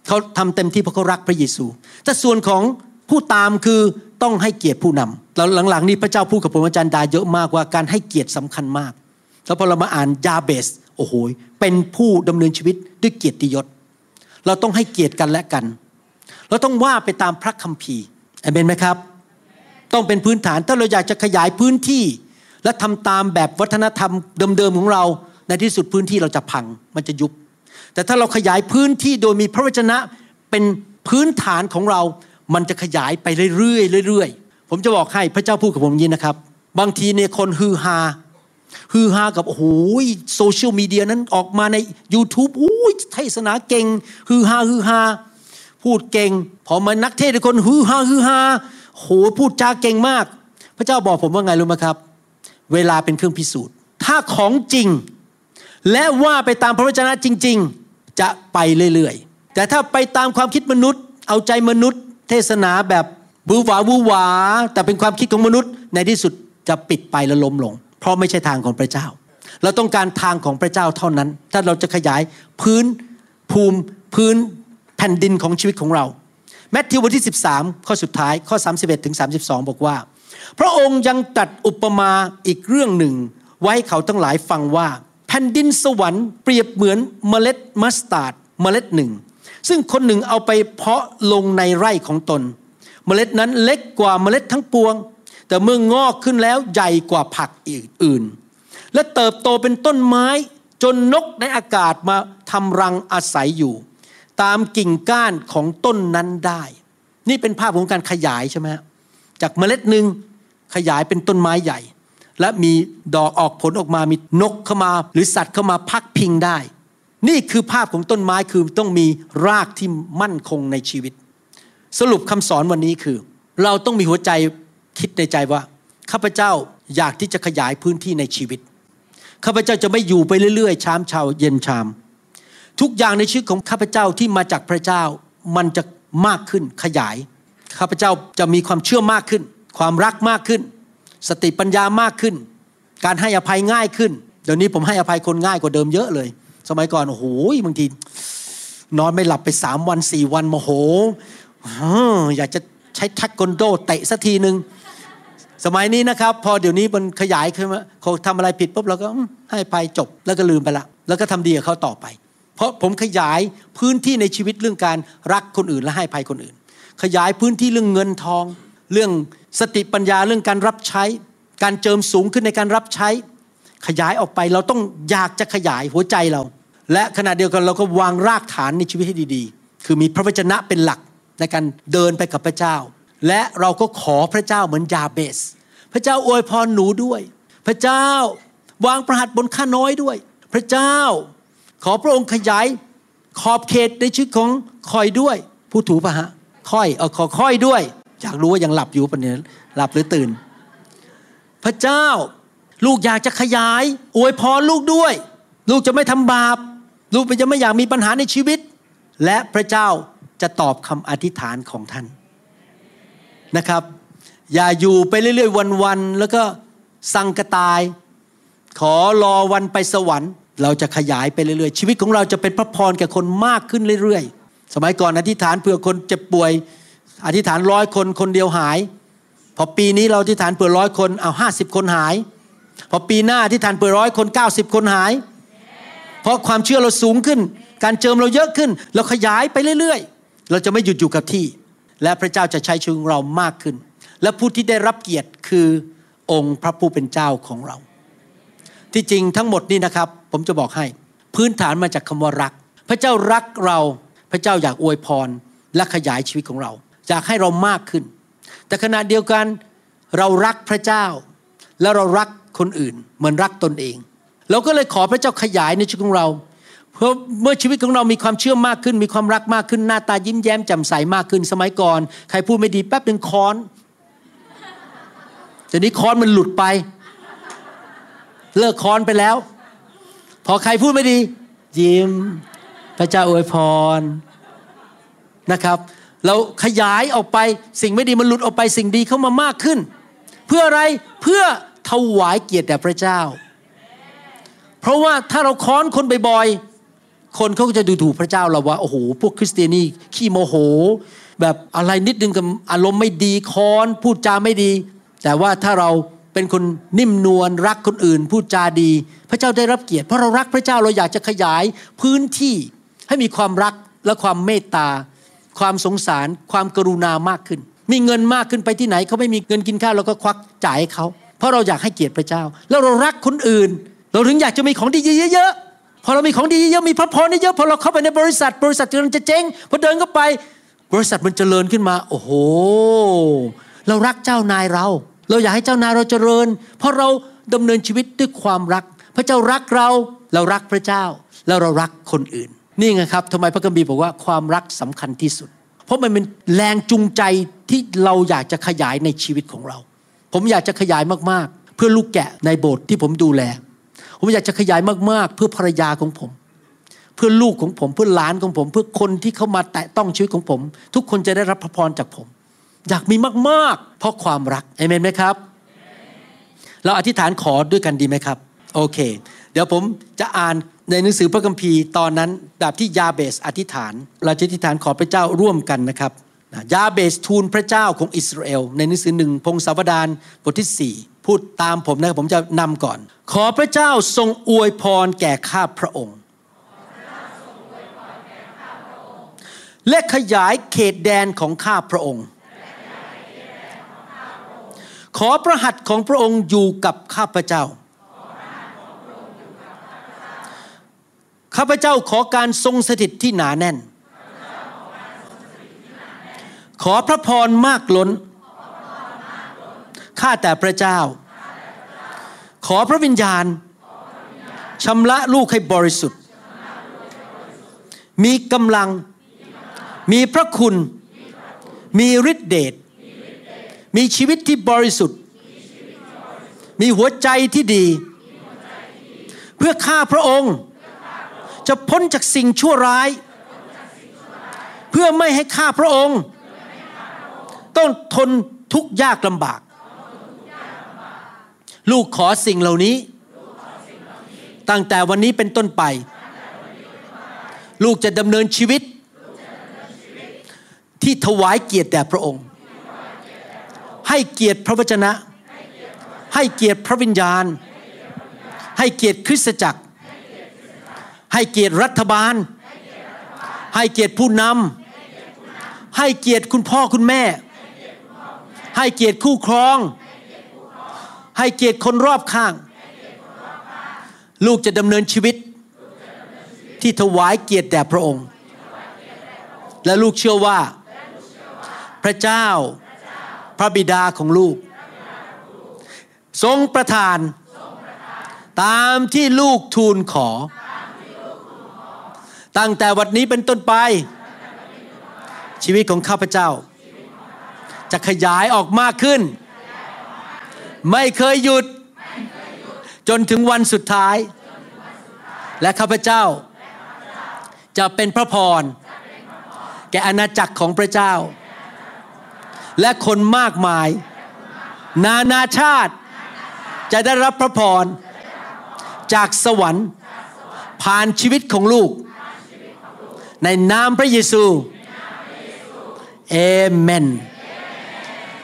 เขาทำเต็มที่เพราะเขารักพระเยซู แต่ส่วนของผู้ตามคือต้องให้เกียรติผู้นำแล้วหลังๆนี้พระเจ้าพูดกับผมอาจารย์ดาเยอะมากว่าการให้เกียรติสำคัญมาก แล้วพอเรามาอ่านยาเบสโอ้โหเป็นผู้ดำเนินชีวิตด้วยเกียรติยศ เราต้องให้เกียรติกันและกัน เราต้องว่าไปตามพระคัมภีร์เอเมนไหมครับ ต้องเป็นพื้นฐานถ้าเราอยากจะขยายพื้นที่ และทำตามแบบวัฒนธรรมเดิมๆของเรา ในที่สุดพื้นที่เราจะพังมันจะยุบ แต่ถ้าเราขยายพื้นที่โดยมีพระวจนะเป็นพื้นฐานของเรา มันจะขยายไปเรื่อยๆเรื่อยๆ ผมจะบอกให้พระเจ้าพูดกับผมอย่างนี้นะครับ บางทีเนี่ยคนฮือฮาฮือฮากับโอ้โหโซเชียลมีเดียนั้นออกมาใน YouTube อุ้ยเทศนาเก่งฮือฮาฮือฮา พูดเก่ง พอมานักเทศน์คนฮือฮาฮือฮาโหพูดจาเก่งมาก พระเจ้าบอกผมว่าไงรู้ไหมครับ เวลาเป็นเครื่องพิสูจน์ ถ้าของจริง และว่าไปตามพระวจนะจริง ๆ จะไปเรื่อยๆ แต่ถ้าไปตามความคิดมนุษย์ เอาใจมนุษย์ เทศนาแบบบูหวาบูหวา แต่เป็นความคิดของมนุษย์ ในที่สุดจะปิดไปและล้มลง เพราะไม่ใช่ทางของพระเจ้า เราต้องการทางของพระเจ้าเท่านั้น ถ้าเราจะขยายพื้นภูมิพื้น แผ่นดินของชีวิตของเราแมทธิวบทที่ 13 ข้อสุดท้ายข้อ 31ถึง32 บอกว่า พระองค์ยังตรัสอุปมาอีกเรื่องหนึ่ง ให้เขาทั้งหลายฟังว่า แผ่นดินสวรรค์เปรียบเหมือนเมล็ดมัสตาร์ดเมล็ดหนึ่ง ซึ่งคนหนึ่งเอาไปเพาะลงในไร่ของตน เมล็ดนั้นเล็กกว่าเมล็ดทั้งปวง แต่เมื่องอกขึ้นแล้วใหญ่กว่าผักอื่น และเติบโตเป็นต้นไม้จนนกในอากาศมาทำรังอาศัยอยู่ ตามกิ่งก้านของต้นนั้นได้ นี่เป็นภาพของการขยายใช่ไหมจากเมล็ดหนึ่งขยายเป็นต้นไม้ใหญ่ และมีดอกออกผลออกมามีนกเข้ามา หรือสัตว์เข้ามาพักพิงได้ นี่คือภาพของต้นไม้คือต้องมีรากที่มั่นคงในชีวิต สรุปคำสอนวันนี้คือ เราต้องมีหัวใจคิดในใจว่าข้าพเจ้าอยากที่จะขยายพื้นที่ในชีวิตข้าพเจ้าจะไม่อยู่ไปเรื่อยๆ ชามชาวเย็นชาม ทุกอย่างในชีวิตของข้าพเจ้าที่มาจากพระเจ้ามันจะมากขึ้นขยาย ข้าพเจ้าจะมีความเชื่อมากขึ้น ความรักมากขึ้น สติปัญญามากขึ้น การให้อภัยง่ายขึ้น เดี๋ยวนี้ผมให้อภัยคนง่ายกว่าเดิมเยอะเลย สมัยก่อนโอ้โหบางทีนอนไม่หลับไปสามวันสี่วันโมโหอยากจะใช้ทักกลโดเตะสักทีหนึ่งสมัยนี้นะครับ พอเดี๋ยวนี้มันขยายขึ้นมาเขาทำอะไรผิดปุ๊บเราก็ให้อภัยจบแล้วก็ลืมไปละ แล้วก็ทำดีกับเขาต่อไป เพราะผมขยายพื้นที่ในชีวิตเรื่องการรักคนอื่นและให้ภัยคนอื่น ขยายพื้นที่เรื่องเงินทอง เรื่องสติปัญญาเรื่องการรับใช้ การเจิมสูงขึ้นในการรับใช้ ขยายออกไปเราต้องอยากจะขยายหัวใจเรา และขณะเดียวกันเราก็วางรากฐานในชีวิตให้ดีๆ คือมีพระวจนะเป็นหลักในการเดินไปกับพระเจ้า และเราก็ขอพระเจ้าเหมือนยาเบส พระเจ้าอวยพรหนูด้วย พระเจ้าวางประหัตบนข้าน้อยด้วย พระเจ้า ขอพระองค์ขยายขอบเขตในชีวิตของคอยด้วย ผู้ถูกปะฮะค่อยเออขอค่อยด้วยอยากรู้ว่ายังหลับอยู่ปะเนี่ยหลับหรือตื่น พระเจ้าลูกอยากจะขยาย อวยพรลูกด้วย ลูกจะไม่ทำบาป ลูกจะไม่อยากมีปัญหาในชีวิต และพระเจ้าจะตอบคำอธิษฐานของท่านนะครับ อย่าอยู่ไปเรื่อยๆวันๆแล้วก็สังกตาย ขอรอวันไปสวรรค์ เราจะขยายไปเรื่อยๆ ชีวิตของเราจะเป็นพระพรแก่คนมากขึ้นเรื่อยๆ สมัยก่อนอธิษฐานเผื่อคนเจ็บป่วย อธิษฐานร้อยคนคนเดียวหาย พอปีนี้เราอธิษฐานเผื่อร้อยคนเอาห้าสิบคนหาย พอปีหน้าอธิษฐานเผื่อร้อยคนเก้าสิบคนหาย เพราะความเชื่อเราสูงขึ้น การเจิมเราเยอะขึ้น เราขยายไปเรื่อยๆ เราจะไม่หยุดอยู่กับที่ และพระเจ้าจะใช้ชีวิตของเรามากขึ้น และผู้ที่ได้รับเกียรติคือองค์พระผู้เป็นเจ้าของเรา ที่จริงทั้งหมดนี่นะครับ ผมจะบอกให้ พื้นฐานมาจากคำว่ารัก พระเจ้ารักเราพระเจ้าอยากอวยพรและขยายชีวิตของเราอยากให้เรามากขึ้น แต่ขณะเดียวกันเรารักพระเจ้า แล้วเรารักคนอื่น เหมือนรักตนเอง เราก็เลยขอพระเจ้าขยายในชีวิตของเราเพราะเมื่อชีวิตของเรามีความเชื่อมากขึ้น มีความรักมากขึ้นหน้าตายิ้มแย้มแจ่มใสมากขึ้น สมัยก่อน ใครพูดไม่ดีแป๊บหนึ่งค้อนแต่นี้ค้อนมันหลุดไป เลิกค้อนไปแล้ว พอใครพูดไม่ดี ยิ้ม พระเจ้าอวยพรนะครับ เราขยายออกไปสิ่งไม่ดีมันหลุดออกไปสิ่งดีเข้ามามากขึ้น เพื่ออะไรเพื่อถวายเกียรติแด่พระเจ้า เพราะว่าถ้าเราค้อนคนบ่อยๆคนเขาก็จะดูถูกพระเจ้าเราว่าโอ้โหพวกคริสเตียนนี่ขี้โมโห แบบอะไรนิดนึงกับอารมณ์ไม่ดีค้อนพูดจาไม่ดี แต่ว่าถ้าเรา เป็นคนนิ่มนวลรักคนอื่นพูดจาดี พระเจ้าได้รับเกียรติเพราะเรารักพระเจ้าเราอยากจะขยายพื้นที่ให้มีความรักและความเมตตา ความสงสาร ความกรุณามากขึ้น มีเงินมากขึ้นไปที่ไหนเขาไม่มีเงินกินข้าวเราก็ควักจ่ายให้เขา เพราะเราอยากให้เกียรติพระเจ้า แล้วเรารักคนอื่น เราถึงอยากจะมีของดีเยอะๆพอเรามีของดีเยอะมีพระพรเยอะพอเราเข้าไปในบริษัท บริษัทกำลังจะเจ๊งพอเดินเข้าไป บริษัทมันเจริญขึ้นมา โอ้โห เรารักเจ้านายเรา เราอยากให้เจ้านายเราเจริญ เพราะเราดำเนินชีวิตด้วยความรัก พระเจ้ารักเราเรารักพระเจ้า แล้วเรารักคนอื่น นี่ไงครับทำไมพระคัมภีร์บอกว่าความรักสำคัญที่สุด เพราะมันเป็นแรงจูงใจที่เราอยากจะขยายในชีวิตของเรา ผมอยากจะขยายมากๆ เพื่อลูกแกะในโบสถ์ที่ผมดูแล ผมอยากจะขยายมากๆ เพื่อภรรยาของผม เพื่อลูกของผมเพื่อหลานของผม เพื่อคนที่เข้ามาแตะต้องชีวิตของผม ทุกคนจะได้รับพระพรจากผม อยากมีมากๆ เพราะความรักเอเมนไหมครับ เราอธิษฐานขอด้วยกันดีไหมครับ โอเค เดี๋ยวผมจะอ่านในหนังสือพระคัมภีร์ตอนนั้นแบบที่ยาเบสอธิษฐาน เราจะอธิษฐานขอพระเจ้าร่วมกันนะครับยาเบสทูลพระเจ้าของอิสราเอล ในหนังสือหนึ่งพงศาวดารบทที่ 4 พูดตามผมนะครับผมจะนำก่อน ขอพระเจ้าทรงอวยพรแก่ข้าพระองค์ และขยายเขตแดนของข้าพระองค์ ขอพระหัตของพระองค์อยู่กับข้าพเจ้า ข้าพเจ้าขอการทรงสถิตที่หนาแน่น ขอพระพรมากล้น ข้าแต่พระเจ้า ขอพระวิญญาณชำระลูกให้บริสุทธิ์ มีกำลัง มีพระคุณ มีฤทธิเดช มีชีวิตที่บริสุทธิ์ มีหัวใจที่ดี เพื่อข้าพระองค์ จะพ้นจากสิ่งชั่วร้าย เพื่อไม่ให้ข้าพระองค์ ต้องทนทุกข์ยากลำบาก ลูกขอสิ่งเหล่านี้ ตั้งแต่วันนี้เป็นต้นไป ลูกจะดำเนินชีวิต ที่ถวายเกียรติแด่พระองค์ ให้เกียรติพระวจนะ ให้เกียรติพระวิญญาณ ให้เกียรติคริสตจักร ให้เกียรติรัฐบาล ให้เกียรติผู้นำให้เกียรติคุณพ่อคุณแม่ ให้เกียรติคู่ครอง ให้เกียรติคนรอบข้าง ลูกจะดำเนินชีวิต ที่ถวายเกียรติแด่พระองค์ และลูกเชื่อว่า พระเจ้า พระบิดาของลูก ทรงประทาน ตามที่ลูกทูลขอ ตั้งแต่วันนี้เป็นต้นไป ชีวิตของข้าพเจ้า จะขยายออกมากขึ้น ไม่เคยหยุด จนถึงวันสุดท้าย และข้าพเจ้า จะเป็นพระพร แก่อาณาจักรของพระเจ้า และคนมากมาย นานาชาติจะได้รับพระพร จากสวรรค์ ผ่านชีวิตของลูก ในนามพระเยซูเอเมน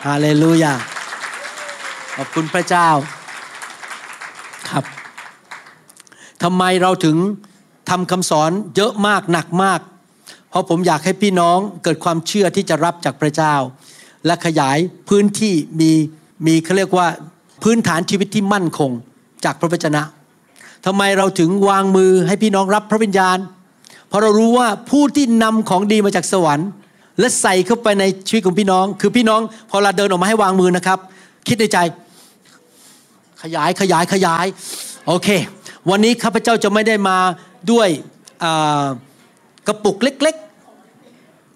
ฮาเลลูยาขอบคุณพระเจ้าครับทำไมเราถึงทำคำสอนเยอะมากหนักมาก เพราะผมอยากให้พี่น้องเกิดความเชื่อที่จะรับจากพระเจ้า และขยายพื้นที่มีมีเขาเรียกว่าพื้นฐานชีวิตที่มั่นคงจากพระวจนะทำไมเราถึงวางมือให้พี่น้องรับพระวิญญาณ เพราะเรารู้ว่าผู้ที่นำของดีมาจากสวรรค์ และใส่เข้าไปในชีวิตของพี่น้อง คือพี่น้องพอเราเดินออกมาให้วางมือนะครับ คิดในใจ ขยายขยายขยายโอเค วันนี้ข้าพเจ้าจะไม่ได้มาด้วยกระปุกเล็ก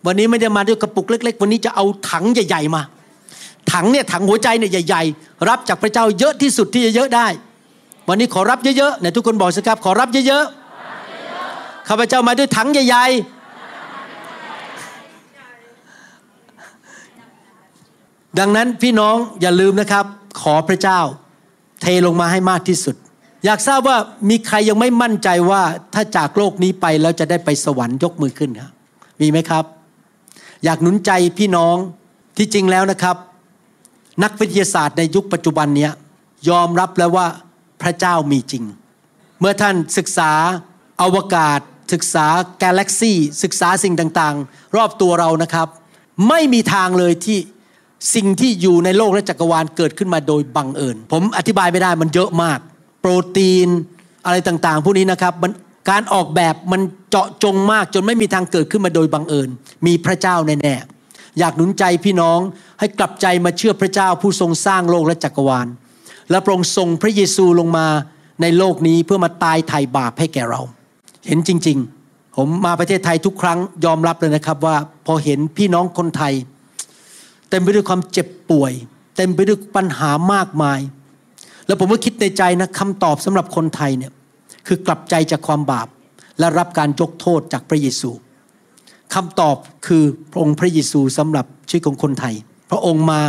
วันนี้ไม่ได้มาด้วยกระปุกเล็ก ๆ วันนี้จะเอาถังใหญ่ ๆ มา ถังเนี่ยถังหัวใจเนี่ยใหญ่ ๆ รับจากพระเจ้าเยอะที่สุดที่จะเยอะได้ วันนี้ขอรับเยอะๆเนี่ยทุกคนบอกสิครับขอรับเยอะๆข้าพเจ้ามาด้วยถังใหญ่ ๆ ดังนั้นพี่น้องอย่าลืมนะครับ ขอพระเจ้า เทลงมาให้มากที่สุด อยากทราบว่ามีใครยังไม่มั่นใจว่าถ้าจากโลกนี้ไปแล้วจะได้ไปสวรรค์ยกมือขึ้นครับมีไหมครับ อยากหนุนใจพี่น้องที่จริงแล้วนะครับ นักวิทยาศาสตร์ในยุคปัจจุบันเนี้ยยอมรับแล้วว่าพระเจ้ามีจริง เมื่อท่านศึกษาอวกาศ ศึกษากาแล็กซี่ศึกษาสิ่งต่างๆ รอบตัวเรานะครับ ไม่มีทางเลยที่สิ่งที่อยู่ในโลกและจักรวาลเกิดขึ้นมาโดยบังเอิญผมอธิบายไม่ได้มันเยอะมาก โปรตีนอะไรต่างๆ พวกนี้นะครับมัน การออกแบบมันเจาะจงมากจนไม่มีทางเกิดขึ้นมาโดยบังเอิญ มีพระเจ้าแน่ๆ อยากหนุนใจพี่น้องให้กลับใจมาเชื่อพระเจ้าผู้ทรงสร้างโลกและจักรวาล และพระองค์ส่งพระเยซูลงมาในโลกนี้เพื่อมาตายไถ่บาปให้แก่เรา เห็นจริงๆ ผมมาประเทศไทยทุกครั้งยอมรับเลยนะครับว่าพอเห็นพี่น้องคนไทย เต็มไปด้วยความเจ็บป่วย เต็มไปด้วยปัญหามากมาย แล้วผมก็คิดในใจนะคำตอบสำหรับคนไทยเนี่ย คือกลับใจจากความบาป และรับการยกโทษจากพระเยซูคำตอบคือพระองค์พระเยซูสำหรับชีวิตของคนไทย พระองค์มา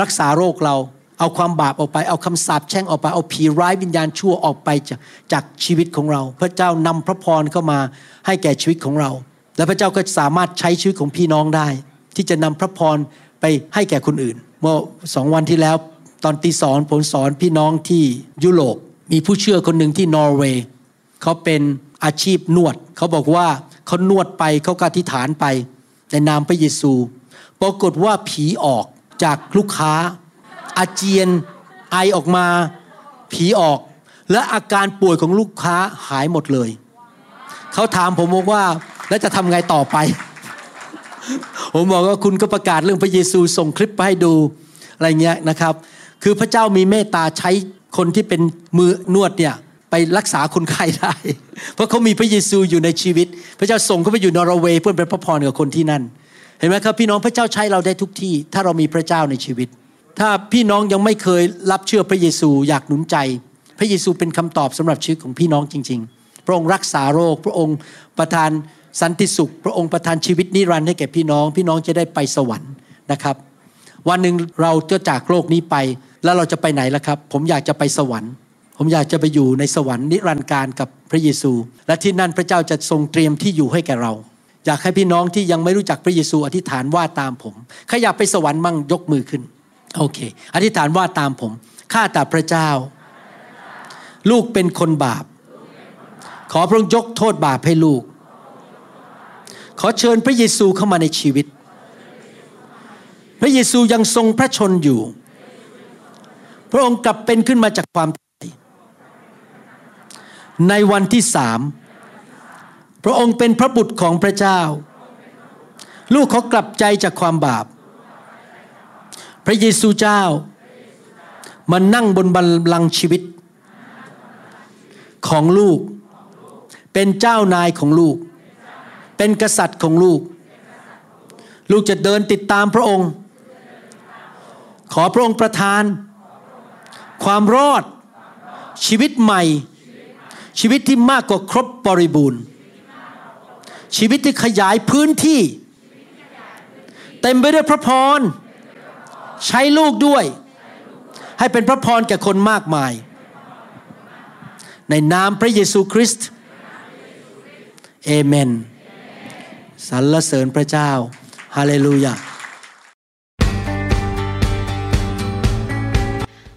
รักษาโรคเรา เอาความบาปออกไป เอาคำสาปแช่งออกไป เอาผีร้ายวิญญาณชั่วออกไปจากจากชีวิตของเรา พระเจ้านำพระพรเข้ามาให้แก่ชีวิตของเรา และพระเจ้าก็สามารถใช้ชีวิตของพี่น้องได้ ที่จะนำพระพรไปให้แก่คนอื่น เมื่อสองวันที่แล้วตอนตีสอนผมสอนพี่น้องที่ยุโรปมีผู้เชื่อคนหนึ่งที่นอร์เวย์ เขาเป็นอาชีพนวด เขาบอกว่าเขานวดไปเขากอธิษฐานไป ในนามพระเยซู ปรากฏว่าผีออกจากลูกค้า อาเจียนไอออกมา ผีออก และอาการป่วยของลูกค้าหายหมดเลย เขาถามผมบอกว่าแล้วจะทำไงต่อไป ผมบอกว่าคุณก็ประกาศเรื่องพระเยซูส่งคลิปไปให้ดูอะไรเงี้ยนะครับ คือพระเจ้ามีเมตตาใช้คนที่เป็นมือนวดเนี่ย ไปรักษาคนไข้ได้ เพราะเขามีพระเยซูอยู่ในชีวิต พระเจ้าส่งเขาไปอยู่นอร์เวย์เพื่อเป็นพระพรกับคนที่นั่น เห็นไหมครับพี่น้องพระเจ้าใช้เราได้ทุกที่ ถ้าเรามีพระเจ้าในชีวิต ถ้าพี่น้องยังไม่เคยรับเชื่อพระเยซูอยากหนุนใจ พระเยซูเป็นคำตอบสำหรับชีวิตของพี่น้องจริง ๆ พระองค์รักษาโรค พระองค์ประทานสันติสุข พระองค์ประทานชีวิตนิรันดร์ให้แก่พี่น้อง พี่น้องจะได้ไปสวรรค์นะครับวันหนึ่งเราจะจากโลกนี้ไป แล้วเราจะไปไหนล่ะครับ ผมอยากจะไปสวรรค์ ผมอยากจะไปอยู่ในสวรรค์นิรันดร์การกับพระเยซู และที่นั่นพระเจ้าจะทรงเตรียมที่อยู่ให้แก่เรา อยากให้พี่น้องที่ยังไม่รู้จักพระเยซูอธิษฐานว่าตามผมใครอยากไปสวรรค์มั่งยกมือขึ้น โอเค อธิษฐานว่าตามผมข้าแต่พระเจ้า ลูกเป็นคนบาป ขอพระองค์ยกโทษบาปให้ลูก ขอเชิญพระเยซูเข้ามาในชีวิต พระเยซูยังทรงพระชนอยู่ พระองค์กลับเป็นขึ้นมาจากความตา ในวันที่สามพระองค์เป็นพระบุตรของพระเจ้า ลูกเขากลับใจจากความบาป พระเยซูเจ้ามานั่งบนบัลลังก์ชีวิต ของลูก เป็นเจ้านายของลูก เป็นกษัตริย์ของลูก ลูกจะเดินติดตามพระองค์ ขอพระองค์ประทาน ความรอดชีวิตใหม่ ชีวิตที่มากกว่าครบบริบูรณ์ ชีวิตที่ขยายพื้นที่ เต็มไปด้วยพระพร ใช้ลูกด้วย ให้เป็นพระพรแก่คนมากมาย ในนามพระเยซูคริสต์เอเมนสรรเสริญพระเจ้า ฮาเลลูยา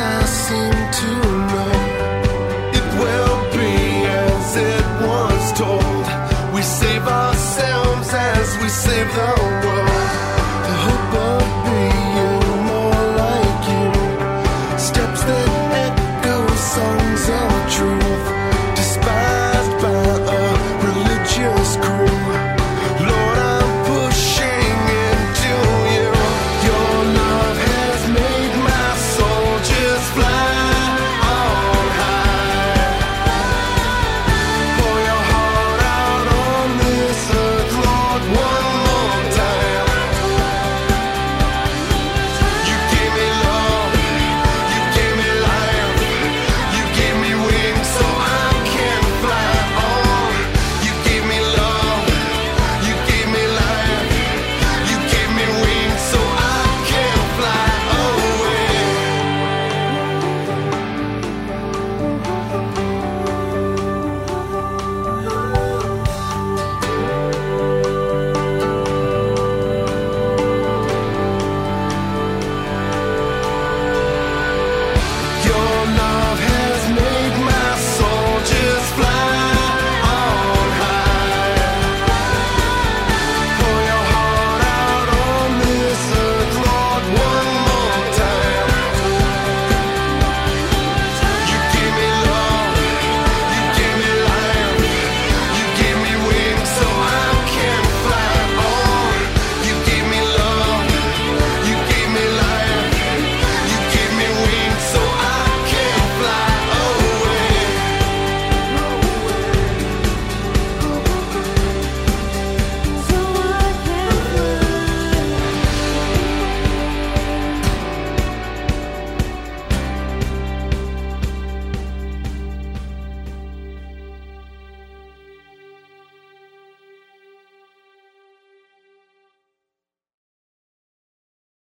assim